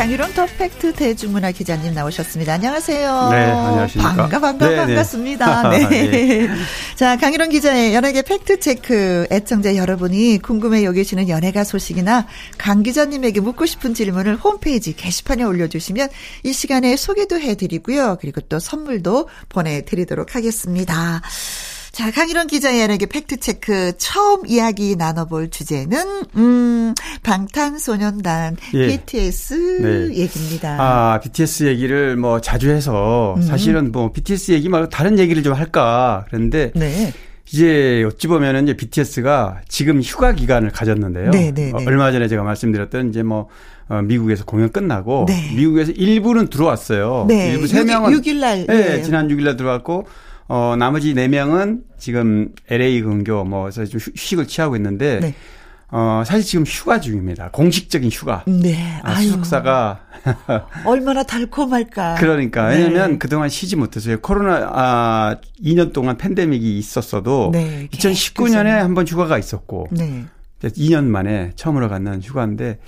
강일홍 더팩트 대중문화 기자님 나오셨습니다. 안녕하세요. 네, 안녕하십니까. 반가, 반가, 네, 네. 반갑습니다. 네. 네. 자, 강일홍 기자의 연예계 팩트체크 애청자 여러분이 궁금해 여기시는 연예가 소식이나 강 기자님에게 묻고 싶은 질문을 홈페이지 게시판에 올려주시면 이 시간에 소개도 해드리고요. 그리고 또 선물도 보내드리도록 하겠습니다. 자, 강일원 기자의 연예계 팩트체크 처음 이야기 나눠볼 주제는, 음, 방탄소년단 예. BTS 네. 얘기입니다. 아, BTS 얘기를 뭐 자주 해서 음. 사실은 뭐 BTS 얘기 말고 다른 얘기를 좀 할까 그랬는데 네. 이제 어찌 보면은 이제 BTS가 지금 휴가 기간을 가졌는데요. 네, 네, 네. 어, 얼마 전에 제가 말씀드렸던 이제 뭐 어, 미국에서 공연 끝나고 네. 미국에서 일부는 들어왔어요. 네. 일부 3 명은 6일 날 네, 네. 지난 6일 날 들어왔고 어 나머지 4명은 지금 LA 근교 뭐좀 휴식을 취하고 있는데 네. 어, 사실 지금 휴가 중입니다. 공식적인 휴가. 네. 아, 수석사가. 얼마나 달콤할까. 그러니까. 네. 왜냐면 그동안 쉬지 못했어요. 코로나, 아, 2년 동안 팬데믹이 있었어도. 네. 2019년에 한번 휴가가 있었고. 네. 2년 만에 처음으로 갖는 휴가인데.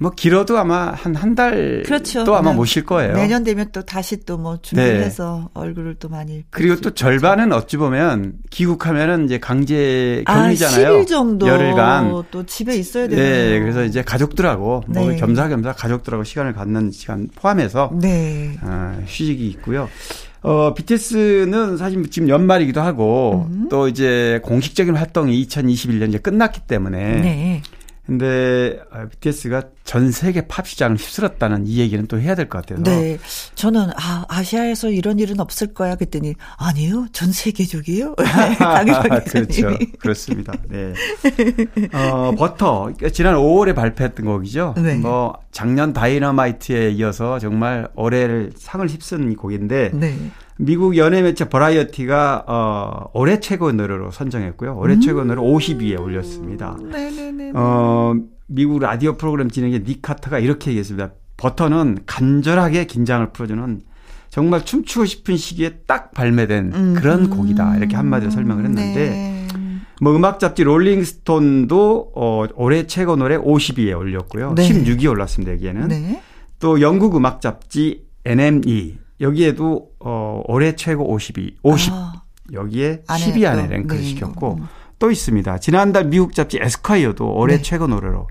뭐 길어도 아마 한 한 달. 그렇죠. 또 아마 네. 모실 거예요. 내년 되면 또 다시 또 뭐 준비해서 네. 얼굴을 또 많이. 그리고 또 절반은 어찌 보면 귀국하면은 이제 강제 격리잖아요. 아, 10일 정도. 열흘간. 또 집에 있어야 되는 네. 그래서 이제 가족들하고 뭐 네. 뭐 겸사겸사 가족들하고 시간을 갖는 시간 포함해서. 네. 어, 휴식이 있고요. 어, BTS는 사실 지금 연말이기도 하고 음. 또 이제 공식적인 활동이 2021년 이제 끝났기 때문에. 네. 근데 BTS가 전 세계 팝 시장을 휩쓸었다는 이 얘기는 또 해야 될 것 같아요. 네. 저는 아, 아시아에서 이런 일은 없을 거야 그랬더니 아니요. 전 세계적이에요. 그렇죠. 그렇습니다. 네. 어, 버터 지난 5월에 발표했던 곡이죠. 네. 뭐 작년 다이너마이트에 이어서 정말 올해를 상을 휩쓴 곡인데 네. 미국 연예 매체 버라이어티가 어 올해 최고 노래로 선정했고요. 올해 음. 최고 노래 50위에 올렸습니다. 네네네. 어 미국 라디오 프로그램 진행자 닉 카터가 이렇게 얘기했습니다. 버터는 간절하게 긴장을 풀어주는 정말 춤추고 싶은 시기에 딱 발매된 음. 그런 곡이다. 이렇게 한마디로 설명을 했는데 네. 뭐 음악 잡지 롤링스톤도 어 올해 최고 노래 50위에 올렸고요. 네. 16위 올랐습니다. 여기에는. 네. 또 영국 음악 잡지 NME 여기에도 어 올해 최고 50위, 50 아, 여기에 10위 안에 랭크를 네. 시켰고 음. 또 있습니다. 지난달 미국 잡지 에스콰이어도 올해 네. 최고 노래로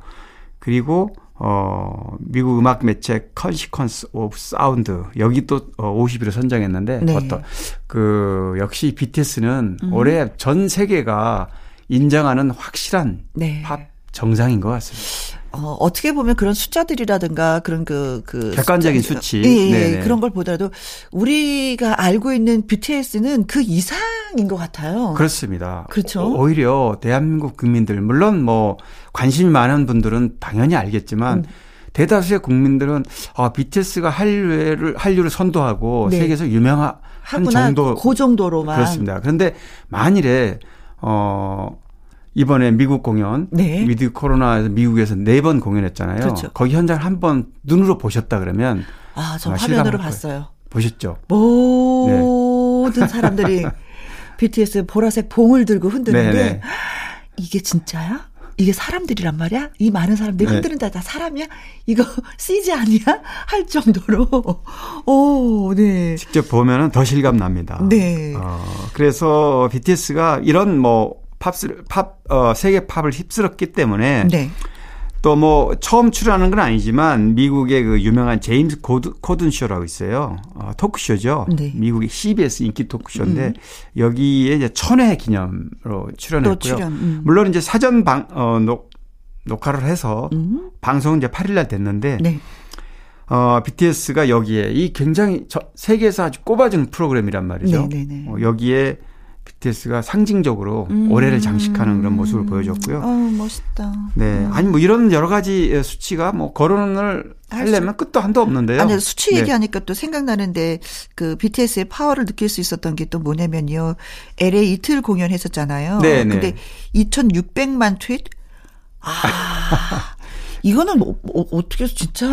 그리고 어 미국 음악 매체 Consequence of Sound 여기 또 50위로 어, 선정했는데 네. 어떤 그 역시 BTS는 음. 올해 전 세계가 인정하는 확실한 네. 팝 정상인 것 같습니다. 어, 어떻게 보면 그런 숫자들이라든가 그런 그, 그. 객관적인 수치. 예, 예 그런 걸 보더라도 우리가 알고 있는 BTS는 그 이상인 것 같아요. 그렇습니다. 그렇죠. 오히려 대한민국 국민들, 물론 뭐 관심이 많은 분들은 당연히 알겠지만 음. 대다수의 국민들은 아, BTS가 한류를, 한류를 선도하고 네. 세계에서 유명한 정도. 그 정도로만. 그렇습니다. 그런데 만일에, 어, 이번에 미국 공연 네. 위드 코로나에서 미국에서 네 번 공연했잖아요. 그렇죠. 거기 현장을 한번 눈으로 보셨다 그러면 아, 저 화면으로 봤어요. 보셨죠? 모든 네. 사람들이 BTS 보라색 봉을 들고 흔드는데 네네. 네. 이게 진짜야? 이게 사람들이란 말이야? 이 많은 사람들이 네. 흔드는다 다 사람이야? 이거 CG 아니야? 할 정도로. 오, 네. 직접 보면은 더 실감 납니다. 네. 어, 그래서 BTS가 이런 뭐 팝스 팝 어, 세계 팝을 휩쓸었기 때문에 네. 또뭐 처음 출연하는 건 아니지만 미국의 그 유명한 제임스 코드, 코든 쇼라고 있어요. 어, 토크쇼죠. 네. 미국의 CBS 인기 토크쇼인데 음. 여기에 이제 천회 기념으로 출연했고요. 출연, 음. 물론 이제 사전 방 어, 녹, 녹화를 해서 음. 방송은 이제 8일 날 됐는데 네. 어, BTS가 여기에 이 굉장히 저, 세계에서 아주 꼽아준 프로그램이란 말이죠. 네, 네, 네. 어, 여기에 BTS가 상징적으로 음. 올해를 장식하는 그런 모습을 보여줬고요. 어, 멋있다. 네. 음. 아니 뭐 이런 여러 가지 수치가 뭐 거론을 하려면 끝도 한도 없는데요. 아니 수치 네. 얘기하니까 네. 또 생각나는데 그 BTS의 파워를 느낄 수 있었던 게 또 뭐냐면요. LA 이틀 공연했었잖아요. 네, 네. 근데 2,600만 트윗 아. 이거는 뭐, 뭐, 어떻게 진짜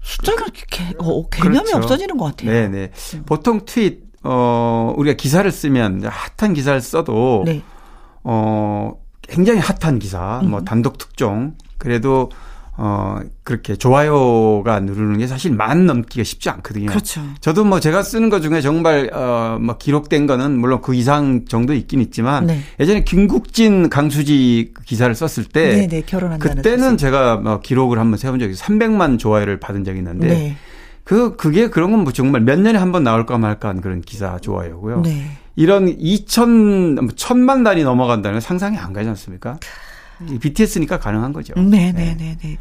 숫자가 개, 어, 개념이 그렇죠. 없어지는 것 같아요. 네네. 네. 보통 트윗 어, 우리가 기사를 쓰면 핫한 기사를 써도 네. 어, 굉장히 핫한 기사, 뭐 음. 단독 특종 그래도 어, 그렇게 좋아요가 누르는 게 사실 만 넘기가 쉽지 않거든요. 그렇죠. 저도 뭐 제가 쓰는 것 중에 정말, 어, 뭐 기록된 거는 물론 그 이상 정도 있긴 있지만 네. 예전에 김국진 강수지 기사를 썼을 때. 네네, 네, 그때는 뜻이. 제가 뭐 기록을 한번 세운 적이 300만 좋아요를 받은 적이 있는데. 네. 그, 그게 그런 건뭐 정말 몇 년에 한 번 나올까 말까 하는 그런 기사 좋아요고요. 네. 이런 2천, 1000만 단위 넘어간다는 건 상상이 안 가지 않습니까? BTS니까 가능한 거죠. 네네네. 네. 네, 네.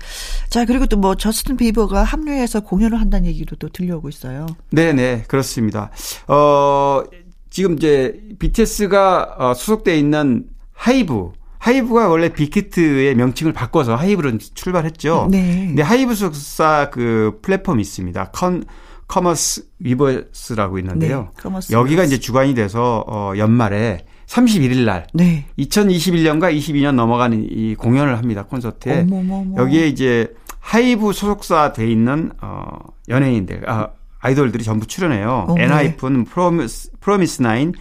자, 그리고 또 뭐 저스틴 비버가 합류해서 공연을 한다는 얘기도 또 들려오고 있어요. 네네. 그렇습니다. 어, 지금 이제 BTS가 어, 소속돼 있는 하이브 하이브가 원래 빅히트의 명칭을 바꿔서 하이브로 출발했죠. 네. 근데 하이브 소속사 그 플랫폼이 있습니다. 컨 commerce 위버스라고 있는데요. 네, 여기가 이제 주관이 돼서 어 연말에 31일 날 네. 2021년과 22년 넘어가는 이 공연을 합니다. 콘서트에. 어머머머. 여기에 이제 하이브 소속사 돼 있는 어 연예인들 아 아이돌들이 전부 출연해요. 어, 엔하이픈, 프로미스, 프로미스 나인,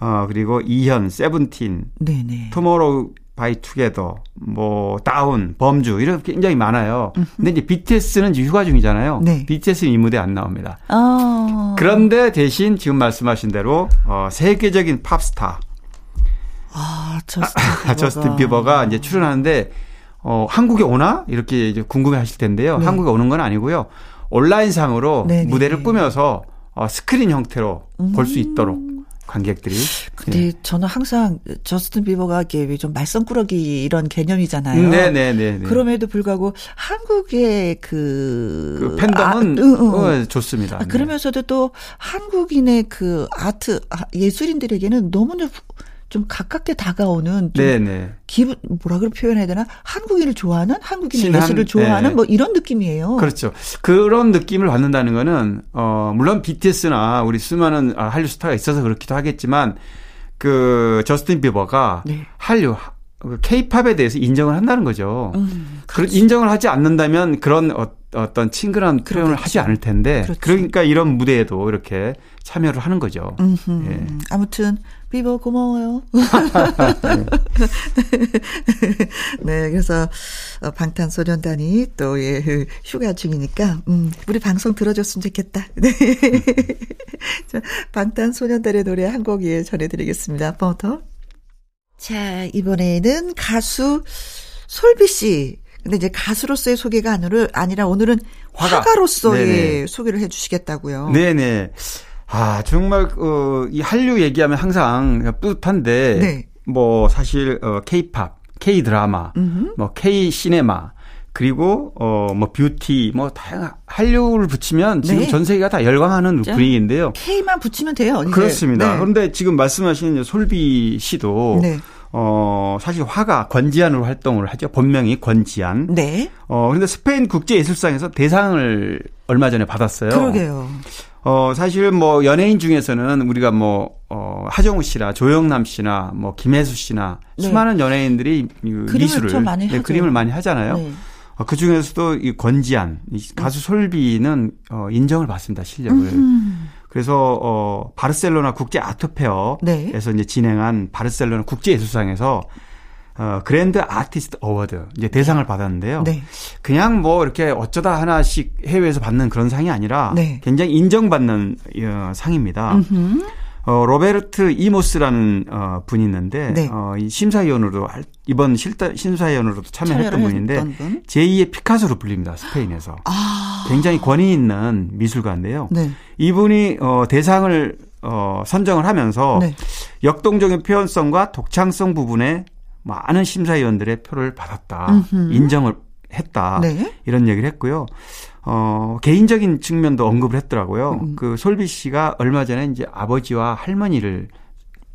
어, 그리고 이현, 세븐틴, 네네. 투모로우 바이 투게더, 뭐, 다운, 범주, 이렇게 굉장히 많아요. 근데 이제 BTS는 이제 휴가 중이잖아요. 네. BTS는 이 무대에 안 나옵니다. 어. 그런데 대신 지금 말씀하신 대로, 어, 세계적인 팝스타. 아, 저스틴 비버가. 저스틴 비버가 이제 출연하는데, 어, 한국에 오나? 이렇게 이제 궁금해 하실 텐데요. 네. 한국에 오는 건 아니고요. 온라인상으로 네네. 무대를 꾸며서 어, 스크린 형태로 음. 볼수 있도록 관객들이. 근데 예. 저는 항상 저스틴 비버가 이게 좀 말썽꾸러기 이런 개념이잖아요. 네네네. 네, 네, 네. 그럼에도 불구하고 한국의 그, 그 팬덤은 아, 응, 응. 어, 좋습니다. 아, 그러면서도 또 한국인의 그 아트 아, 예술인들에게는 너무나 좀 가깝게 다가오는 좀 네네. 기분 뭐라 그래 표현해야 되나 한국인을 좋아하는 한국인의 신한, 예술을 좋아하는 네. 뭐 이런 느낌이에요. 그렇죠. 그런 느낌을 받는다는 거는 어 물론 BTS나 우리 수많은 아, 한류 스타가 있어서 그렇기도 하겠지만 그 저스틴 비버가 네. 한류 케이팝에 대해서 인정을 한다는 거죠. 음, 그렇죠. 인정을 하지 않는다면 그런 어, 어떤 친근한 표현을 그렇겠죠. 하지 않을 텐데 그렇죠. 그러니까 이런 무대에도 이렇게 참여를 하는 거죠. 예. 아무튼 비버 고마워요. 네, 그래서 어, 방탄소년단이 또 예, 휴가 중이니까 음, 우리 방송 들어줬으면 좋겠다. 네. 방탄소년단의 노래 한 곡 예, 전해드리겠습니다. 버터. 자, 이번에는 가수 솔비 씨. 근데 이제 가수로서의 소개가 아니라 오늘은 화가. 로서의 네네. 소개를 해 주시겠다고요. 네네. 아, 정말, 어, 이 한류 얘기하면 항상 뿌듯한데, 네. 뭐, 사실, 어, 케이팝, 케이 드라마, 뭐, 케이 시네마, 그리고, 어, 뭐, 뷰티, 뭐, 다양한, 한류를 붙이면 지금 네. 전 세계가 다 열광하는 진짜? 분위기인데요. K만 붙이면 돼요. 이제. 그렇습니다. 네. 그런데 지금 말씀하신 솔비 씨도, 네. 어, 사실 화가 권지안으로 활동을 하죠. 본명이 권지안. 네. 어, 근데 스페인 국제예술상에서 대상을 얼마 전에 받았어요. 그러게요. 어, 사실 뭐 연예인 중에서는 우리가 뭐, 어, 하정우 씨나 조영남 씨나 뭐 김혜수 씨나 네. 수많은 연예인들이 미술을, 많이 네, 그림을 많이 하잖아요. 네. 어, 그 중에서도 이 권지안, 이 가수 솔비는 어, 인정을 받습니다, 실력을. 음. 그래서 어 바르셀로나 국제 art fair에서 네. 이제 진행한 바르셀로나 국제 예술상에서 어, Grand Artist Award 이제 대상을 받았는데요. 네. 그냥 뭐 이렇게 어쩌다 하나씩 해외에서 받는 그런 상이 아니라 네. 굉장히 인정받는 어, 상입니다. 음흠. 어, 로베르트 이모스라는 어, 분이 있는데 네. 어, 이 심사위원으로 이번 실다, 심사위원으로도 참여했던 분인데 분? 제2의 피카소로 불립니다. 스페인에서. 아. 굉장히 권위 있는 미술가인데요. 네. 이분이 어, 대상을 어, 선정을 하면서 네. 역동적인 표현성과 독창성 부분에 많은 심사위원들의 표를 받았다. 음흠. 인정을 했다. 네. 이런 얘기를 했고요. 어, 개인적인 측면도 언급을 했더라고요. 음. 그 솔비 씨가 얼마 전에 이제 아버지와 할머니를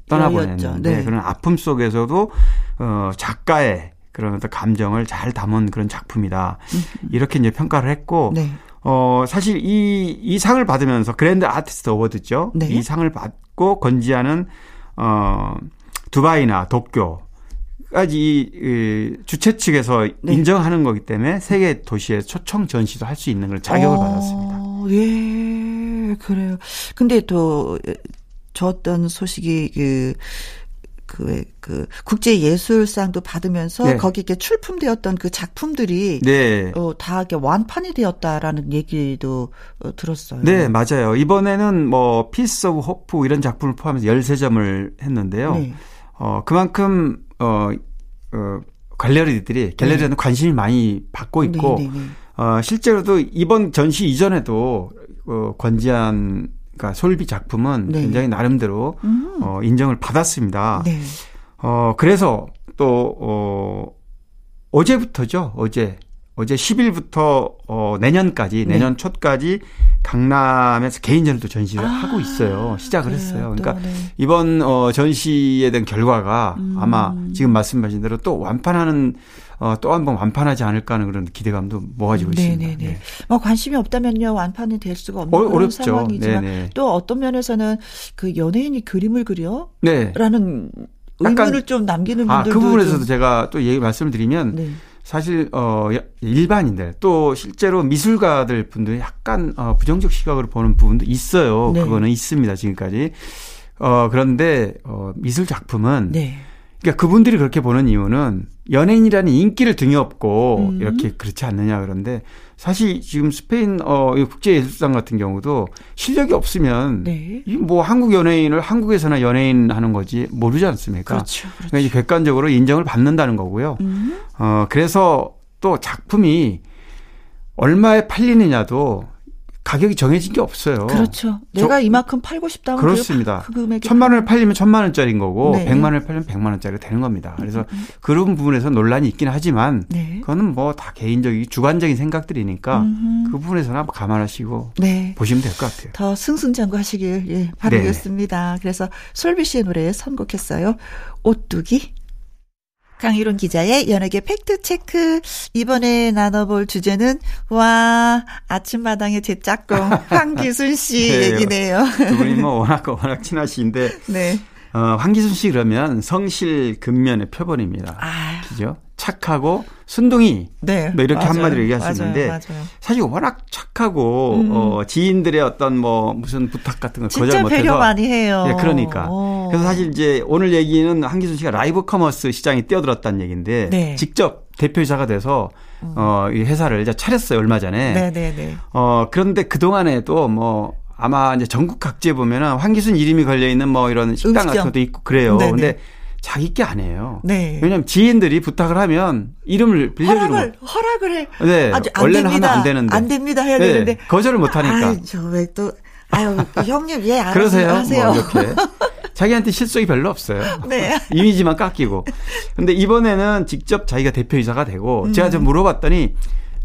떠나보냈는데 네. 그런 아픔 속에서도 어, 작가의 그런 어떤 감정을 잘 담은 그런 작품이다. 음. 이렇게 이제 평가를 했고 네. 어, 사실 이, 이 상을 받으면서 그랜드 아티스트 어워드죠. 네. 이 상을 받고 건지하는 어, 두바이나 도쿄 까지 이 주최 측에서 네. 인정하는 거기 때문에 세계 도시에 초청 전시도 할 수 있는 걸 자격을 어, 받았습니다. 예, 그래요. 근데 또 저 어떤 소식이 그 그, 그, 국제예술상도 받으면서 네. 거기 에 출품되었던 그 작품들이 네. 어, 다 이렇게 완판이 되었다라는 얘기도 어, 들었어요. 네, 맞아요. 이번에는 뭐 Piece of Hope 이런 작품을 포함해서 13점을 했는데요. 네. 어, 그만큼 어, 어 갤러리들이 갤러리에는 네. 관심이 많이 받고 있고 네, 네, 네, 어, 실제로도 이번 전시 이전에도 어, 권지안 그러니까 솔비 작품은 네. 굉장히 나름대로 음. 어, 인정을 받았습니다. 네. 어, 그래서 또 어, 어제부터죠. 어제 어제 10일부터 어 내년까지 네. 내년 초까지 강남에서 개인전을 또 전시를 아, 하고 있어요. 시작을 그래요, 했어요. 그러니까 네. 이번 어 전시에 대한 결과가 음. 아마 지금 말씀하신 대로 또 완판하는 어, 또 한 번 완판하지 않을까 하는 그런 기대감도 모아지고 네네네. 있습니다. 네. 뭐 관심이 없다면요 완판이 될 수가 없는 어, 어렵죠. 상황이지만 네네. 또 어떤 면에서는 그 연예인이 그림을 그려? 네. 라는 의문을 좀 남기는 분들도 아, 그 부분에서도 좀. 제가 또 얘기 말씀을 드리면 네. 사실 어 일반인들 또 실제로 미술가들 분들이 약간 어 부정적 시각으로 보는 부분도 있어요. 네. 그거는 있습니다 지금까지. 어 그런데 어 미술 작품은 네. 그러니까 그분들이 그렇게 보는 이유는 연예인이라는 인기를 등에 업고 음. 이렇게 그렇지 않느냐 그런데 사실 지금 스페인 어 국제 예술상 같은 경우도 실력이 없으면 네. 이뭐 한국 연예인을 한국에서나 연예인 하는 거지 모르지 않습니까? 그렇죠. 그렇죠. 그러니까 이제 객관적으로 인정을 받는다는 거고요. 음. 어 그래서 또 작품이 얼마에 팔리느냐도 가격이 정해진 게 없어요. 그렇죠. 내가 저, 이만큼 팔고 싶다면 그렇습니다. 그, 그 금액이 천만 원을 팔리면 천만 원짜리인 거고 네. 백만 원을 팔리면 백만 원짜리가 되는 겁니다. 그래서 음, 음, 음. 그런 부분에서 논란이 있긴 하지만 네. 그거는 뭐 다 개인적인 주관적인 생각들이니까 음그 부분에서는 한번 감안하시고 네. 보시면 될 것 같아요. 더 승승장구하시길 예, 바라겠습니다. 네. 그래서 솔비 씨의 노래 선곡했어요. 오뚜기 강일홍 기자의 연예계 팩트체크. 이번에 나눠볼 주제는, 와, 아침마당의 제 짝꿍, 황기순 씨 네, 얘기네요. 두 분이 뭐 워낙, 워낙 친하신데. 네. 어, 황기순 씨 그러면 성실 근면의 표본입니다. 아. 그죠? 착하고 순둥이 네, 뭐 이렇게 맞아요. 한마디로 얘기할 수 있는데 사실 워낙 착하고 음. 어, 지인들의 어떤 뭐 무슨 부탁 같은 걸 거절 못해서 배려 많이 해요. 네, 그러니까 오. 그래서 사실 이제 오늘 얘기는 황기순 씨가 live commerce 시장에 뛰어들었다는 얘기인데 네. 직접 대표이사가 돼서 음. 어, 이 회사를 이제 차렸어요 얼마 전에. 네네네. 네, 네. 어 그런데 그 동안에도 뭐 아마 이제 전국 각지에 보면은 황기순 이름이 걸려 있는 뭐 이런 식당 음식점. 같은 것도 있고 그래요. 네네. 근데 자기 게 아니에요. 네. 왜냐하면 지인들이 부탁을 하면 이름을 빌려주는 허락을 거. 허락을 해. 네. 아주 안 원래는 됩니다. 하면 안 되는데. 안 됩니다 해야 네. 되는데 거절을 못 하니까. 저왜 또 아유 형님 예 알아서 그러세요. 하세요. 뭐 이렇게. 자기한테 실속이 별로 없어요. 네. 이미지만 깎이고. 근데 이번에는 직접 자기가 대표이사가 되고 음. 제가 좀 물어봤더니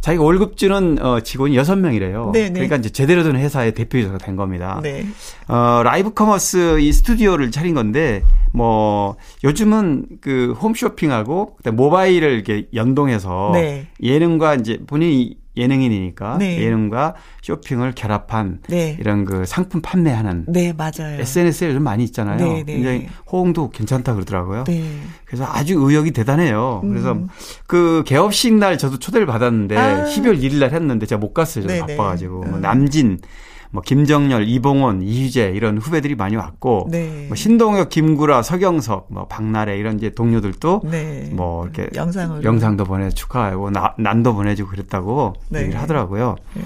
자기가 월급 주는 어, 직원이 여섯 명이래요. 네네. 그러니까 이제 제대로 된 회사의 대표이사가 된 겁니다. 네. 어, live commerce 이 스튜디오를 차린 건데 뭐 요즘은 그 홈쇼핑하고 모바일을 이렇게 연동해서 네. 예능과 이제 본인이 예능인이니까 네. 예능과 쇼핑을 결합한 네. 이런 그 상품 판매하는 네 맞아요. SNS에 요즘 많이 있잖아요. 네, 네. 굉장히 호응도 괜찮다 그러더라고요. 네. 그래서 아주 의욕이 대단해요. 음. 그래서 그 개업식 날 저도 초대를 받았는데 아. 12월 1일 날 했는데 제가 못 갔어요. 저 바빠가지고 음. 남진 뭐 김정열, 이봉원, 이휘재 이런 후배들이 많이 왔고 네. 뭐 신동엽, 김구라, 서경석, 뭐 박나래 이런 이제 동료들도 네. 뭐 이렇게 영상으로. 영상도 보내 축하하고 나, 난도 보내주고 그랬다고 네. 얘기를 하더라고요. 네.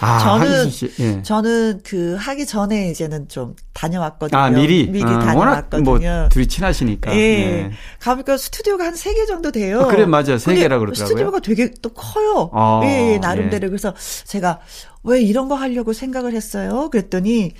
아, 저는 예. 저는 그 하기 전에 이제는 좀 다녀왔거든요. 아 미리 미리 아, 다녀왔거든요. 뭐 둘이 친하시니까. 예. 예. 가보니까 스튜디오가 한 세 개 정도 돼요. 아, 그래 맞아 세 개라 그러더라고요. 스튜디오가 되게 또 커요. 아, 예, 예, 나름대로 예. 그래서 제가 왜 이런 거 하려고 생각을 했어요. 그랬더니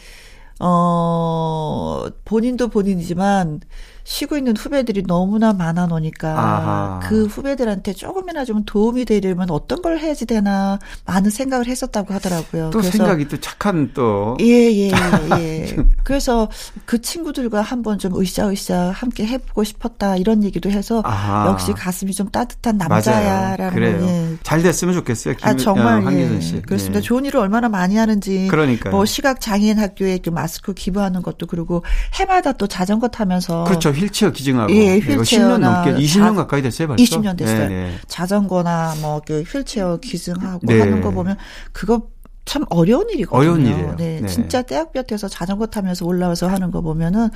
어 본인도 본인이지만 쉬고 있는 후배들이 너무나 많아 놓으니까 아하. 그 후배들한테 조금이나 좀 도움이 되려면 어떤 걸 해야지 되나 많은 생각을 했었다고 하더라고요. 또 그래서 생각이 또 착한 또 예예 예, 예. 그래서 그 친구들과 한번 좀 으쌰으쌰 함께 해보고 싶었다 이런 얘기도 해서 아하. 역시 가슴이 좀 따뜻한 남자야라는 그래요. 예. 잘 됐으면 좋겠어요. 김, 아 정말 어, 황기선 씨. 예. 그렇습니다. 예. 좋은 일을 얼마나 많이 하는지 그러니까 뭐 시각 장애인 학교에 그 마스크 기부하는 것도 그리고 해마다 또 자전거 타면서 그렇죠. 휠체어 기증하고 예, 휠체어 10년 넘게 20년 자, 가까이 됐어요, 벌써. 20년 됐어요. 네네. 네. 자전거나 뭐 그 휠체어 기증하고 네. 하는 거 보면 그거 참 어려운 일이거든요. 어려운 일이에요. 네, 네. 진짜 떼약볕에서 자전거 타면서 올라와서 하는 거 보면은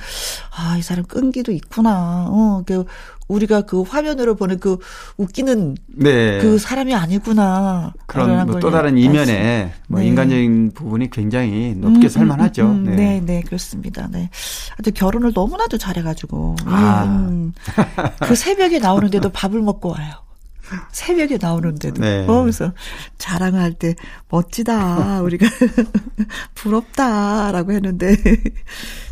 아, 이 사람 끈기도 있구나. 어, 그 우리가 그 화면으로 보는 그 웃기는 네. 그 사람이 아니구나. 그런 뭐 또 다른 이면에 뭐 네. 인간적인 부분이 굉장히 높게 음, 살만하죠. 음, 음, 음, 네. 네, 네, 그렇습니다. 네. 아주 결혼을 너무나도 잘해가지고 아. 음, 그 새벽에 나오는데도 밥을 먹고 와요. 새벽에 나오는데도. 네. 어, 그래서 자랑할 때 멋지다. 우리가 부럽다라고 했는데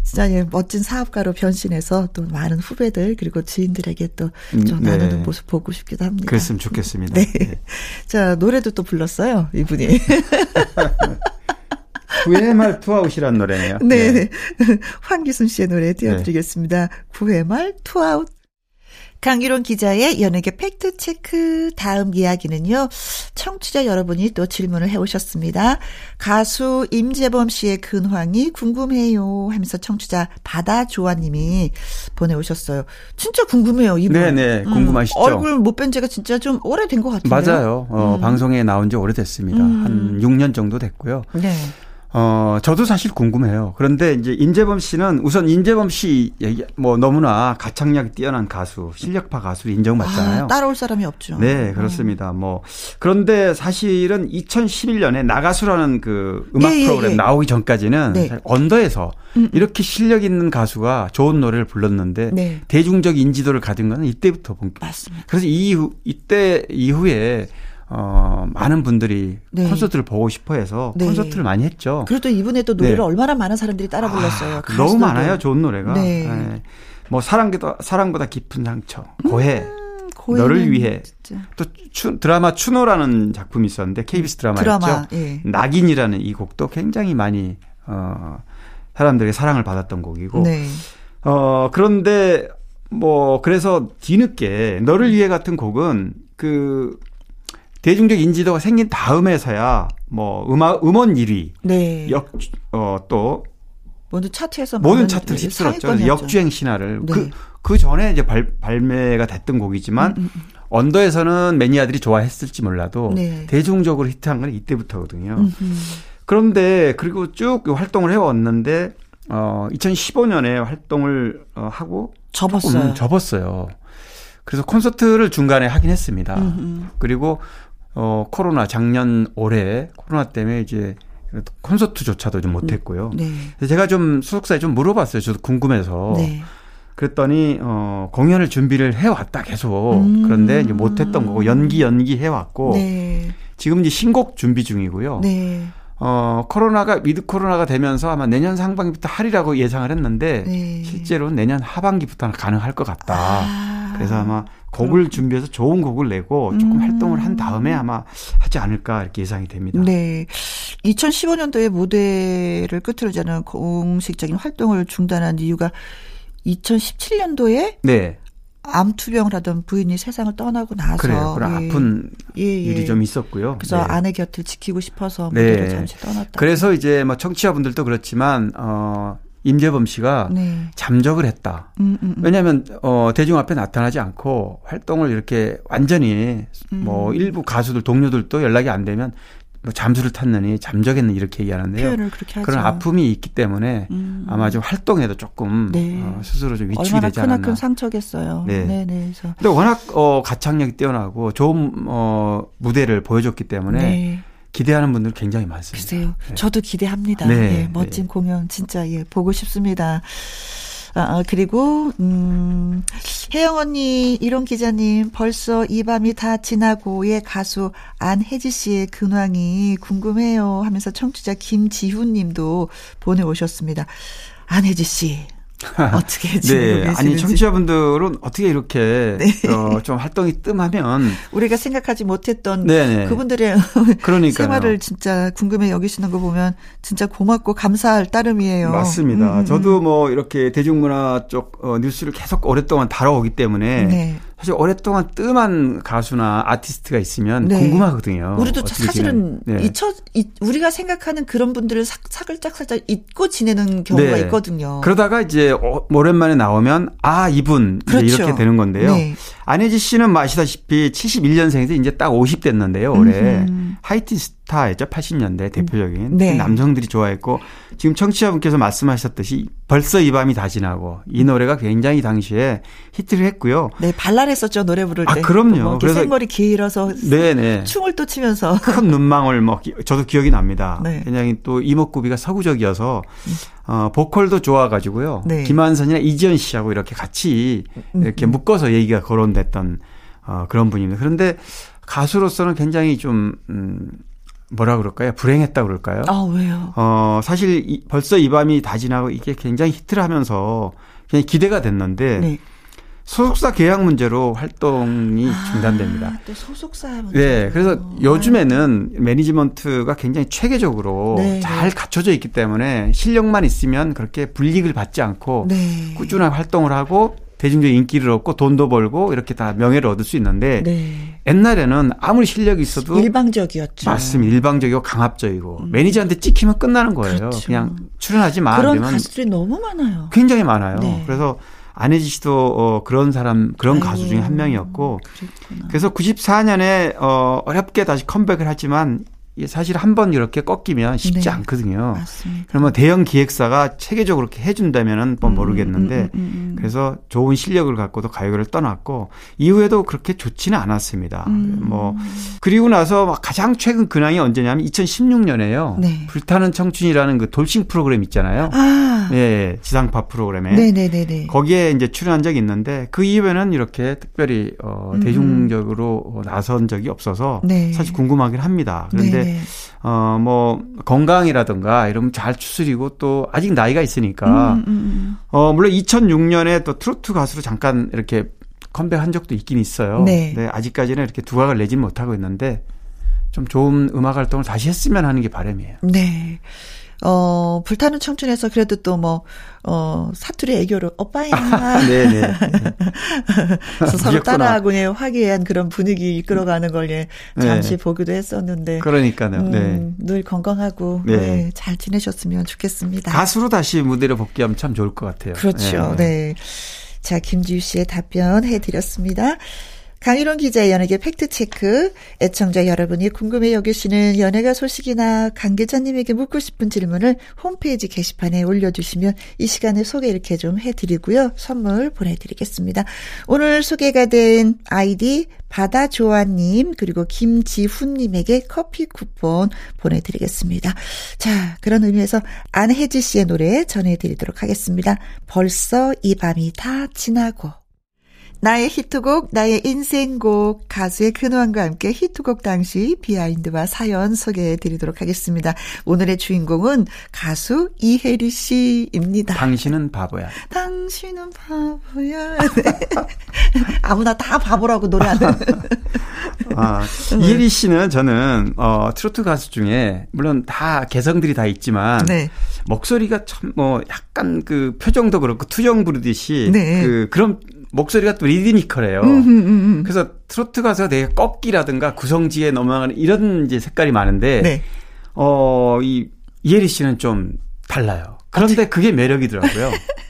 진짜 예, 멋진 사업가로 변신해서 또 많은 후배들 그리고 지인들에게 또좀 음, 네. 나누는 모습 보고 싶기도 합니다. 그랬으면 좋겠습니다. 네. 네. 자, 노래도 또 불렀어요. 이분이. 구회 말 투아웃이라는 노래네요. 네. 네. 황기순 씨의 노래 띄워드리겠습니다. 네. 구회 말 투아웃. 강일홍 기자의 연예계 팩트체크 다음 이야기는요. 청취자 여러분이 또 질문을 해오셨습니다. 가수 임재범 씨의 근황이 궁금해요 하면서 청취자 바다조아님이 보내오셨어요. 진짜 궁금해요. 이분. 네네. 음, 궁금하시죠. 얼굴 못 뵌 지가 진짜 좀 오래된 것 같은데요. 맞아요. 어, 음. 방송에 나온 지 오래됐습니다. 음. 한 6년 정도 됐고요. 네. 어, 저도 사실 궁금해요. 그런데 이제 임재범 씨는 우선 임재범 씨 얘기, 뭐 너무나 가창력이 뛰어난 가수, 실력파 가수로 인정받잖아요. 아, 따라올 사람이 없죠. 네, 그렇습니다. 음. 뭐 그런데 사실은 2011년에 나가수라는 그 음악 예, 예, 프로그램 예. 나오기 전까지는 네. 언더에서 음, 음. 이렇게 실력 있는 가수가 좋은 노래를 불렀는데 네. 대중적 인지도를 가진 거는 이때부터 본. 맞습니다. 그래서 이후 이때 이후에 어, 많은 분들이 네. 콘서트를 보고 싶어 해서 네. 콘서트를 많이 했죠. 그래도 이번에 또 노래를 네. 얼마나 많은 사람들이 따라 불렀어요. 아, 너무 많아요, 좋은 노래가. 네. 네. 뭐 사랑보다 사랑보다 깊은 상처, 고해. 음, 너를 위해 진짜. 또 추, 드라마 추노라는 작품이 있었는데 KBS 드라마였죠. 드라마, 예. 낙인이라는 이 곡도 굉장히 많이 어 사람들의 사랑을 받았던 곡이고 네. 어 그런데 뭐 그래서 뒤늦게 너를 위해 같은 곡은 그 대중적 인지도가 생긴 다음에서야 뭐 음악 음원 1위, 네. 역어또 모든 차트에서 모든 차트를 휩쓸었죠. 역주행 신화를 네. 그그 그 전에 이제 발, 발매가 됐던 곡이지만 음, 음, 음. 언더에서는 매니아들이 좋아했을지 몰라도 네. 대중적으로 히트한 건 이때부터거든요. 음, 음. 그런데 그리고 쭉 활동을 해왔는데 어 2015년에 활동을 어, 하고 접었어요. 접었어요. 그래서 콘서트를 중간에 하긴 했습니다. 그리고 어, 코로나 작년 올해 코로나 때문에 이제 콘서트조차도 좀 못했고요. 네. 제가 좀 소속사에 좀 물어봤어요. 저도 궁금해서. 네. 그랬더니 어 공연을 준비를 해왔다 계속 음. 그런데 이제 못했던 거고 연기 연기 해왔고 네. 지금 이제 신곡 준비 중이고요. 네. 어 코로나가 미드 코로나가 되면서 아마 내년 상반기부터 하리라고 예상을 했는데 네. 실제로는 내년 하반기부터는 가능할 것 같다. 아. 그래서 아마 곡을 준비해서 좋은 곡을 내고 조금 음. 활동을 한 다음에 아마 하지 않을까 이렇게 예상이 됩니다. 네. 2015년도에 무대를 끝으로 저는 공식적인 활동을 중단한 이유가 2017년도에 네. 암투병을 하던 부인이 세상을 떠나고 나서 그래요. 그런 예. 아픈 예, 예. 일이 좀 있었고요. 그래서 네. 아내 곁을 지키고 싶어서 무대를 네. 잠시 떠났다. 그래서 이제 뭐 청취자분들도 그렇지만 어 임재범 씨가 네. 잠적을 했다. 음, 음, 음. 왜냐하면 어, 대중 앞에 나타나지 않고 활동을 이렇게 완전히 음. 뭐 일부 가수들 동료들도 연락이 안 되면 뭐 잠수를 탔느니 잠적했는 이렇게 얘기하는데요. 그런 아픔이 있기 때문에 음. 아마 좀 활동에도 조금 네. 어, 스스로 좀 위축이 되지 않았나. 크나큰 상처겠어요. 네. 네, 네. 그래서. 근데 워낙 어, 가창력이 뛰어나고 좋은 어, 무대를 보여줬기 때문에. 네. 기대하는 분들 굉장히 많습니다. 글쎄요. 네. 저도 기대합니다. 네. 예, 멋진 네. 공연 진짜 예, 보고 싶습니다. 아, 아, 그리고, 음, 혜영 언니, 이론 기자님, 벌써 이 밤이 다 지나고의 가수 안혜지 씨의 근황이 궁금해요 하면서 청취자 김지훈 님도 보내오셨습니다. 안혜지 씨, 어떻게 네. 아니 청취자분들은 어떻게 이렇게 네. 어, 좀 활동이 뜸하면 우리가 생각하지 못했던 네네. 그분들의 생활을 진짜 궁금해 여기시는 거 보면 진짜 고맙고 감사할 따름이에요. 맞습니다. 음, 음. 저도 뭐 이렇게 대중문화 쪽 어, 뉴스를 계속 오랫동안 다뤄오기 때문에 네. 사실 오랫동안 뜸한 가수나 아티스트가 있으면 네. 궁금하거든요. 우리도 사실은 네. 잊혀 우리가 생각하는 그런 분들을 사, 사글짝 살짝 잊고 지내는 경우가 네. 있거든요. 그러다가 이제 어, 오랜만에 나오면 아 이분 그렇죠. 이렇게 되는 건데요. 네. 안혜지 씨는 뭐 아시다시피 71년생에서 이제 딱 50 됐는데요. 올해 하이틴 스타였죠. 80년대 대표적인 네. 남성들이 좋아했고 지금 청취자분께서 말씀하셨듯이 벌써 이 밤이 다 지나고 이 노래가 굉장히 당시에 히트를 했고요. 네, 발랄했었죠 노래 부를 아, 때. 아, 그럼요. 뭐 그래서 생머리 길어서 네네. 춤을 또 치면서 큰 눈망울 뭐 저도 기억이 납니다. 네. 굉장히 또 이목구비가 서구적이어서 어, 보컬도 좋아가지고요. 네. 김한선이나 이지연 씨하고 이렇게 같이 이렇게 음, 음. 묶어서 얘기가 거론됐던 어, 그런 분입니다. 그런데 가수로서는 굉장히 좀, 음, 뭐라 그럴까요? 불행했다 그럴까요? 아, 왜요? 어, 사실 이, 벌써 이 밤이 다 지나고 이게 굉장히 히트를 하면서 그냥 기대가 됐는데 네. 소속사 계약 문제로 활동이 아, 중단됩니다. 또 소속사 문제. 네, 그래서 요즘에는 매니지먼트가 굉장히 체계적으로 네, 잘 네. 갖춰져 있기 때문에 실력만 있으면 그렇게 불이익을 받지 않고 네. 꾸준한 활동을 하고 대중적 인기를 얻고 돈도 벌고 이렇게 다 명예를 얻을 수 있는데 네. 옛날에는 아무리 실력이 있어도 일방적이었죠. 맞습니다. 일방적이고 강압적이고 음. 매니저한테 찍히면 끝나는 거예요. 그렇죠. 그냥 출연하지 마. 그런 가수들이 너무 많아요. 굉장히 많아요. 네. 그래서 안혜지 씨도 어 그런 사람 그런 아이고, 가수 중에 한 명이었고 그랬구나. 그래서 94년에 어 어렵게 다시 컴백을 하지만 사실 한 번 이렇게 꺾이면 쉽지 네. 않거든요. 맞습니다. 그러면 대형 기획사가 체계적으로 이렇게 해준다면은 뭐 모르겠는데 음, 음, 음, 음, 그래서 좋은 실력을 갖고도 가요계를 떠났고 이후에도 그렇게 좋지는 않았습니다. 음. 뭐 그리고 나서 가장 최근 근황이 언제냐면 2016년에요. 네. 불타는 청춘이라는 그 돌싱 프로그램 있잖아요. 아. 예, 지상파 프로그램에 네네네네. 거기에 이제 출연한 적이 있는데 그 이후에는 이렇게 특별히 어, 대중적으로 나선 적이 없어서 네. 사실 궁금하긴 합니다. 그런데 네. 어, 뭐, 건강이라든가 이러면 잘 추스리고 또 아직 나이가 있으니까, 음, 음, 음. 어, 물론 2006년에 또 트로트 가수로 잠깐 이렇게 컴백한 적도 있긴 있어요. 네. 네 아직까지는 이렇게 두각을 내진 못하고 있는데, 좀 좋은 음악 활동을 다시 했으면 하는 게 바람이에요. 네. 어, 불타는 청춘에서 그래도 또 뭐, 어, 사투리 애교로, 오빠야. 네네. 네. 그래서 서로 따라하고, 예, 화기애애한 그런 분위기 이끌어가는 걸, 예, 잠시 네. 보기도 했었는데. 그러니까요, 음, 네. 늘 건강하고, 네. 네. 잘 지내셨으면 좋겠습니다. 가수로 다시 무대를 복귀하면 참 좋을 것 같아요. 그렇죠, 네. 네. 자, 김지우 씨의 답변 해드렸습니다. 강일원 기자의 연예계 팩트체크. 애청자 여러분이 궁금해 여기시는 연예가 소식이나 강 기자님에게 묻고 싶은 질문을 홈페이지 게시판에 올려주시면 이 시간에 소개 이렇게 좀 해드리고요. 선물 보내드리겠습니다. 오늘 소개가 된 아이디 바다조아님 그리고 김지훈님에게 커피 쿠폰 보내드리겠습니다. 자 그런 의미에서 안혜지 씨의 노래 전해드리도록 하겠습니다. 벌써 이 밤이 다 지나고 나의 히트곡, 나의 인생곡, 가수의 근황과 함께 히트곡 당시 비하인드와 사연 소개해 드리도록 하겠습니다. 오늘의 주인공은 가수 이혜리 씨입니다. 당신은 바보야. 당신은 바보야. 네. 아무나 다 바보라고 노래하는. 아, 이혜리 씨는 저는, 어, 트로트 가수 중에, 물론 다 개성들이 다 있지만, 네. 목소리가 참, 뭐, 약간 그 표정도 그렇고 투정 부르듯이, 네. 그, 그런 목소리가 또 리드미컬해요. 음, 음, 음, 그래서 트로트 가수가 되게 꺾기라든가 구성지에 넘어가는 이런 이제 색깔이 많은데, 네. 어, 이, 이혜리 씨는 좀 달라요. 그런데 아, 그게 매력이더라고요.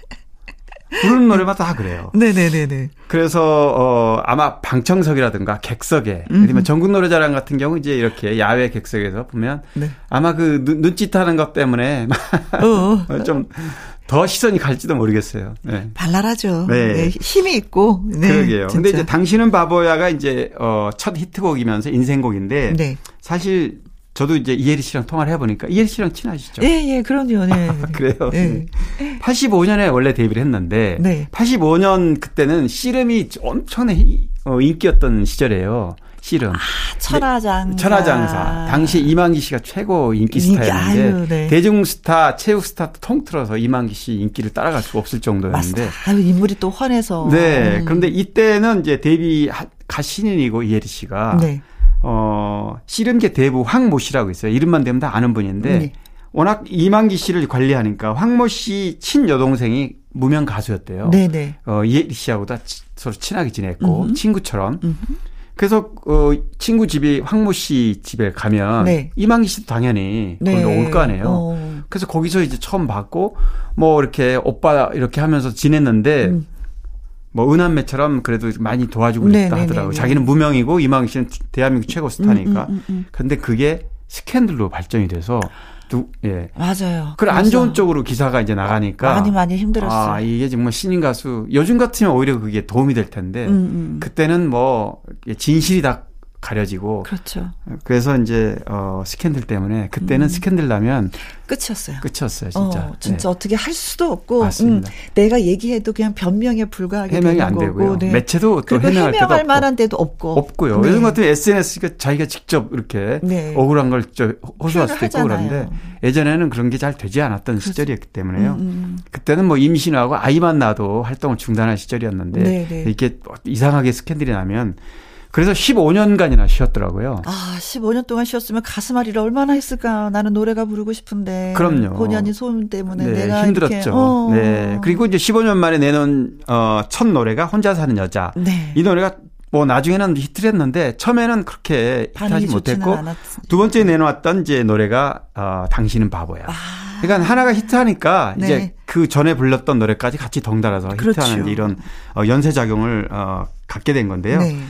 부르는 노래마다 다 그래요. 네네네네. 그래서, 어, 아마 방청석이라든가 객석에, 아니면 전국 노래자랑 같은 경우 이제 이렇게 야외 객석에서 보면, 네. 아마 그 눈, 눈짓 하는 것 때문에 어. 좀더 시선이 갈지도 모르겠어요. 네. 발랄하죠. 네. 네. 힘이 있고. 네. 그러게요. 진짜. 근데 이제 당신은 바보야가 이제 어, 첫 히트곡이면서 인생곡인데 네. 사실 저도 이제 이혜리 씨랑 통화를 해보니까 이혜리 씨랑 친하시죠? 예, 예, 그럼요. 네. 아, 그래요. 네. 85년에 원래 데뷔를 했는데 네. 85년 그때는 씨름이 엄청나게 어, 인기였던 시절이에요. 씨름. 아, 천하장사. 천하장사. 당시 이만기 씨가 최고 인기 스타였는데 아유, 네. 대중 스타, 체육 스타 통틀어서 이만기 씨 인기를 따라갈 수 없을 정도였는데. 아유, 인물이 또 환해서. 네. 음. 그런데 이때는 이제 데뷔 가 신인이고 이혜리 씨가 네. 어, 씨름계 대부 황모 씨라고 있어요. 이름만 되면 다 아는 분인데 네. 워낙 이만기 씨를 관리하니까 황모 씨 친여동생이 무명 가수였대요. 네네. 네. 어, 이혜리 씨하고 다 서로 친하게 지냈고 음흠. 친구처럼. 음흠. 그래서 어 친구 집이 황모 씨 집에 가면 네. 이만기 씨도 당연히 네. 거기 올거 아니에요. 어. 그래서 거기서 이제 처음 봤고 뭐 이렇게 오빠 이렇게 하면서 지냈는데 음. 뭐 은한매처럼 그래도 많이 도와주고 네, 있다 네, 하더라고요. 네, 자기는 무명이고 이만기 씨는 대한민국 최고 스타니까. 음, 음, 음, 음. 근데 그게 스캔들로 발전이 돼서 두, 예. 맞아요. 그래 안 좋은 쪽으로 기사가 이제 나가니까 많이 많이 힘들었어요. 아 이게 정말 신인 가수 요즘 같으면 오히려 그게 도움이 될 텐데 음, 음. 그때는 뭐 진실이 다 가려지고 그렇죠. 그래서 이제 어 스캔들 때문에 그때는 음. 스캔들 나면 끝이었어요. 끝이었어요, 진짜. 어, 진짜 네. 어떻게 할 수도 없고 맞습니다. 음, 내가 얘기해도 그냥 변명에 불과하게 해명이 안 거고, 되고요. 네. 매체도 또 해명할, 해명할 만한 데도 없고 없고요. 네. 요즘 같은 SNS가 자기가 직접 이렇게 네. 억울한 걸 호소할 수도 있고 그런데 예전에는 그런 게 잘 되지 않았던 그렇죠. 시절이었기 때문에요. 음, 음. 그때는 뭐 임신하고 아이만 낳아도 활동을 중단한 시절이었는데 네, 네. 이렇게 이상하게 스캔들이 나면 그래서 15년간이나 쉬었더라고요. 아, 15년 동안 쉬었으면 가슴앓이를 얼마나 했을까. 나는 노래가 부르고 싶은데. 그럼요. 본연이 소음 때문에 네, 내가 힘들었죠. 어. 네. 그리고 이제 15년 만에 내놓은 어, 첫 노래가 혼자 사는 여자. 네. 이 노래가 뭐 나중에는 히트를 했는데 처음에는 그렇게 히트하지 못했고 두 번째 내놓았던 이제 노래가 어, 당신은 바보야. 아. 그러니까 하나가 히트하니까 네. 이제 그 전에 불렀던 노래까지 같이 덩달아서 그렇죠. 히트하는 이런 어, 연쇄 작용을 어, 갖게 된 건데요. 네.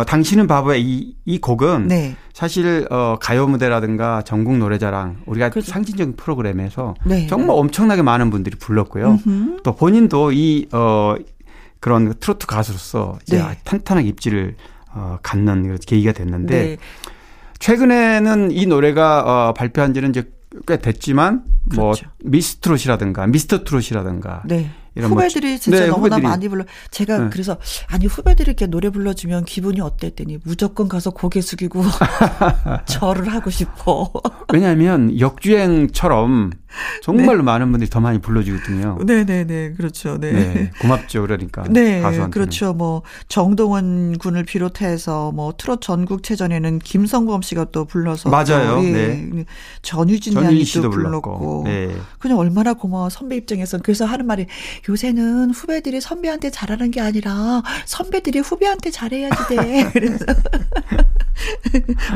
어, 당신은 바보야 이, 이 곡은 네. 사실 어, 가요 무대라든가 전국 노래자랑 우리가 그렇죠. 상징적인 프로그램에서 네. 정말 엄청나게 많은 분들이 불렀고요. 음흠. 또 본인도 이 어, 그런 트로트 가수로서 이제 네. 탄탄하게 입지를 어, 갖는 계기가 됐는데 네. 최근에는 이 노래가 어, 발표한 지는 이제 꽤 됐지만 뭐 그렇죠. 뭐 미스 트롯이라든가 미스터 트롯이라든가 네. 이런 뭐 후배들이 뭐, 진짜 네, 너무나 후배들이. 많이 불러. 제가 네. 그래서 아니 후배들이 이렇게 노래 불러주면 기분이 어땠더니 무조건 가서 고개 숙이고 절을 하고 싶어. 왜냐하면 역주행처럼 정말로 네. 많은 분들이 더 많이 불러주거든요. 네네네 네, 그렇죠. 네. 네. 고맙죠 그러니까. 네 가수한테는. 그렇죠. 뭐 정동원 군을 비롯해서 뭐 트롯 전국체전에는 김성범 씨가 또 불러서 맞아요. 네. 전유진 양이 또 불렀고. 네. 그냥 얼마나 고마워 선배 입장에서는 그래서 하는 말이 요새는 후배들이 선배한테 잘하는 게 아니라 선배들이 후배한테 잘해야지 돼. 그래서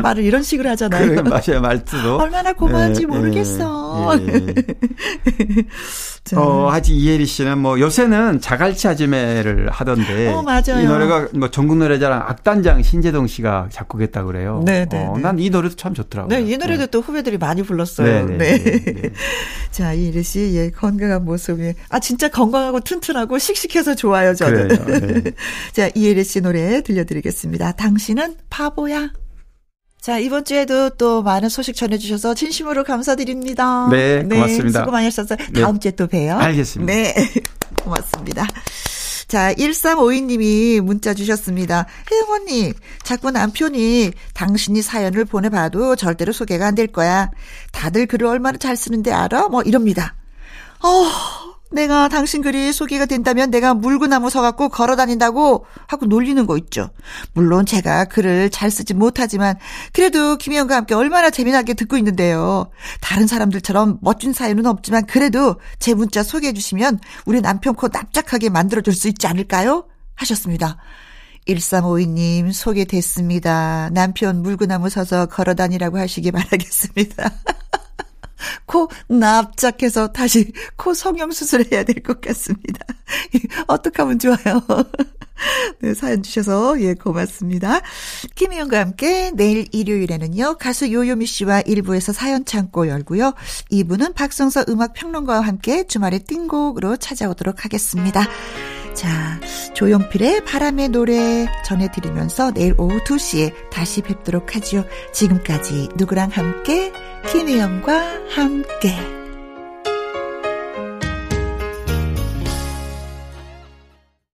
말을 이런 식으로 하잖아요. 그래, 맞아요, 말투도. 얼마나 고마운지 네, 모르겠어. 네, 네. 어, 하지 이혜리 씨는 뭐 요새는 자갈치 아지매를 하던데. 어, 맞아요. 이 노래가 뭐 전국 노래자랑 악단장 신재동 씨가 작곡했다 그래요. 네, 네. 어, 네. 난이 노래도 참 좋더라고요. 네, 이 노래도 네. 또 후배들이 많이 불렀어요. 네. 네. 네. 네. 자, 이혜리 씨, 예, 건강한 모습이. 아, 진짜 건강하고 튼튼하고 씩씩해서 좋아요, 저는. 네. 자, 이혜리 씨 노래 들려드리겠습니다. 당신은 바보야. 자, 이번 주에도 또 많은 소식 전해주셔서 진심으로 감사드립니다. 네, 네 고맙습니다. 수고 많이 하셨어요. 네. 다음 주에 또 봬요. 알겠습니다. 네, 고맙습니다. 자, 1352님이 문자 주셨습니다. 혜영 언니, 자꾸 남편이 당신이 사연을 보내봐도 절대로 소개가 안 될 거야. 다들 글을 얼마나 잘 쓰는데 알아? 뭐 이럽니다. 어, 내가 당신 글이 소개가 된다면 내가 물구나무 서갖고 걸어 다닌다고 하고 놀리는 거 있죠. 물론 제가 글을 잘 쓰지 못하지만 그래도 김혜영과 함께 얼마나 재미나게 듣고 있는데요. 다른 사람들처럼 멋진 사연은 없지만 그래도 제 문자 소개해 주시면 우리 남편 코 납작하게 만들어줄 수 있지 않을까요? 하셨습니다. 1352님 소개됐습니다. 남편 물구나무 서서 걸어 다니라고 하시기 바라겠습니다. 코 납작해서 다시 코 성형수술 해야 될 것 같습니다. 어떻게 하면 좋아요? 네, 사연 주셔서, 예, 고맙습니다. 김희영과 함께 내일 일요일에는요, 가수 요요미 씨와 1부에서 사연 창고 열고요. 2부는 박성서 음악평론가와 함께 주말의 띵곡으로 찾아오도록 하겠습니다. 자, 조용필의 바람의 노래 전해드리면서 내일 오후 2시에 다시 뵙도록 하죠. 지금까지 누구랑 함께? 김혜영과 함께.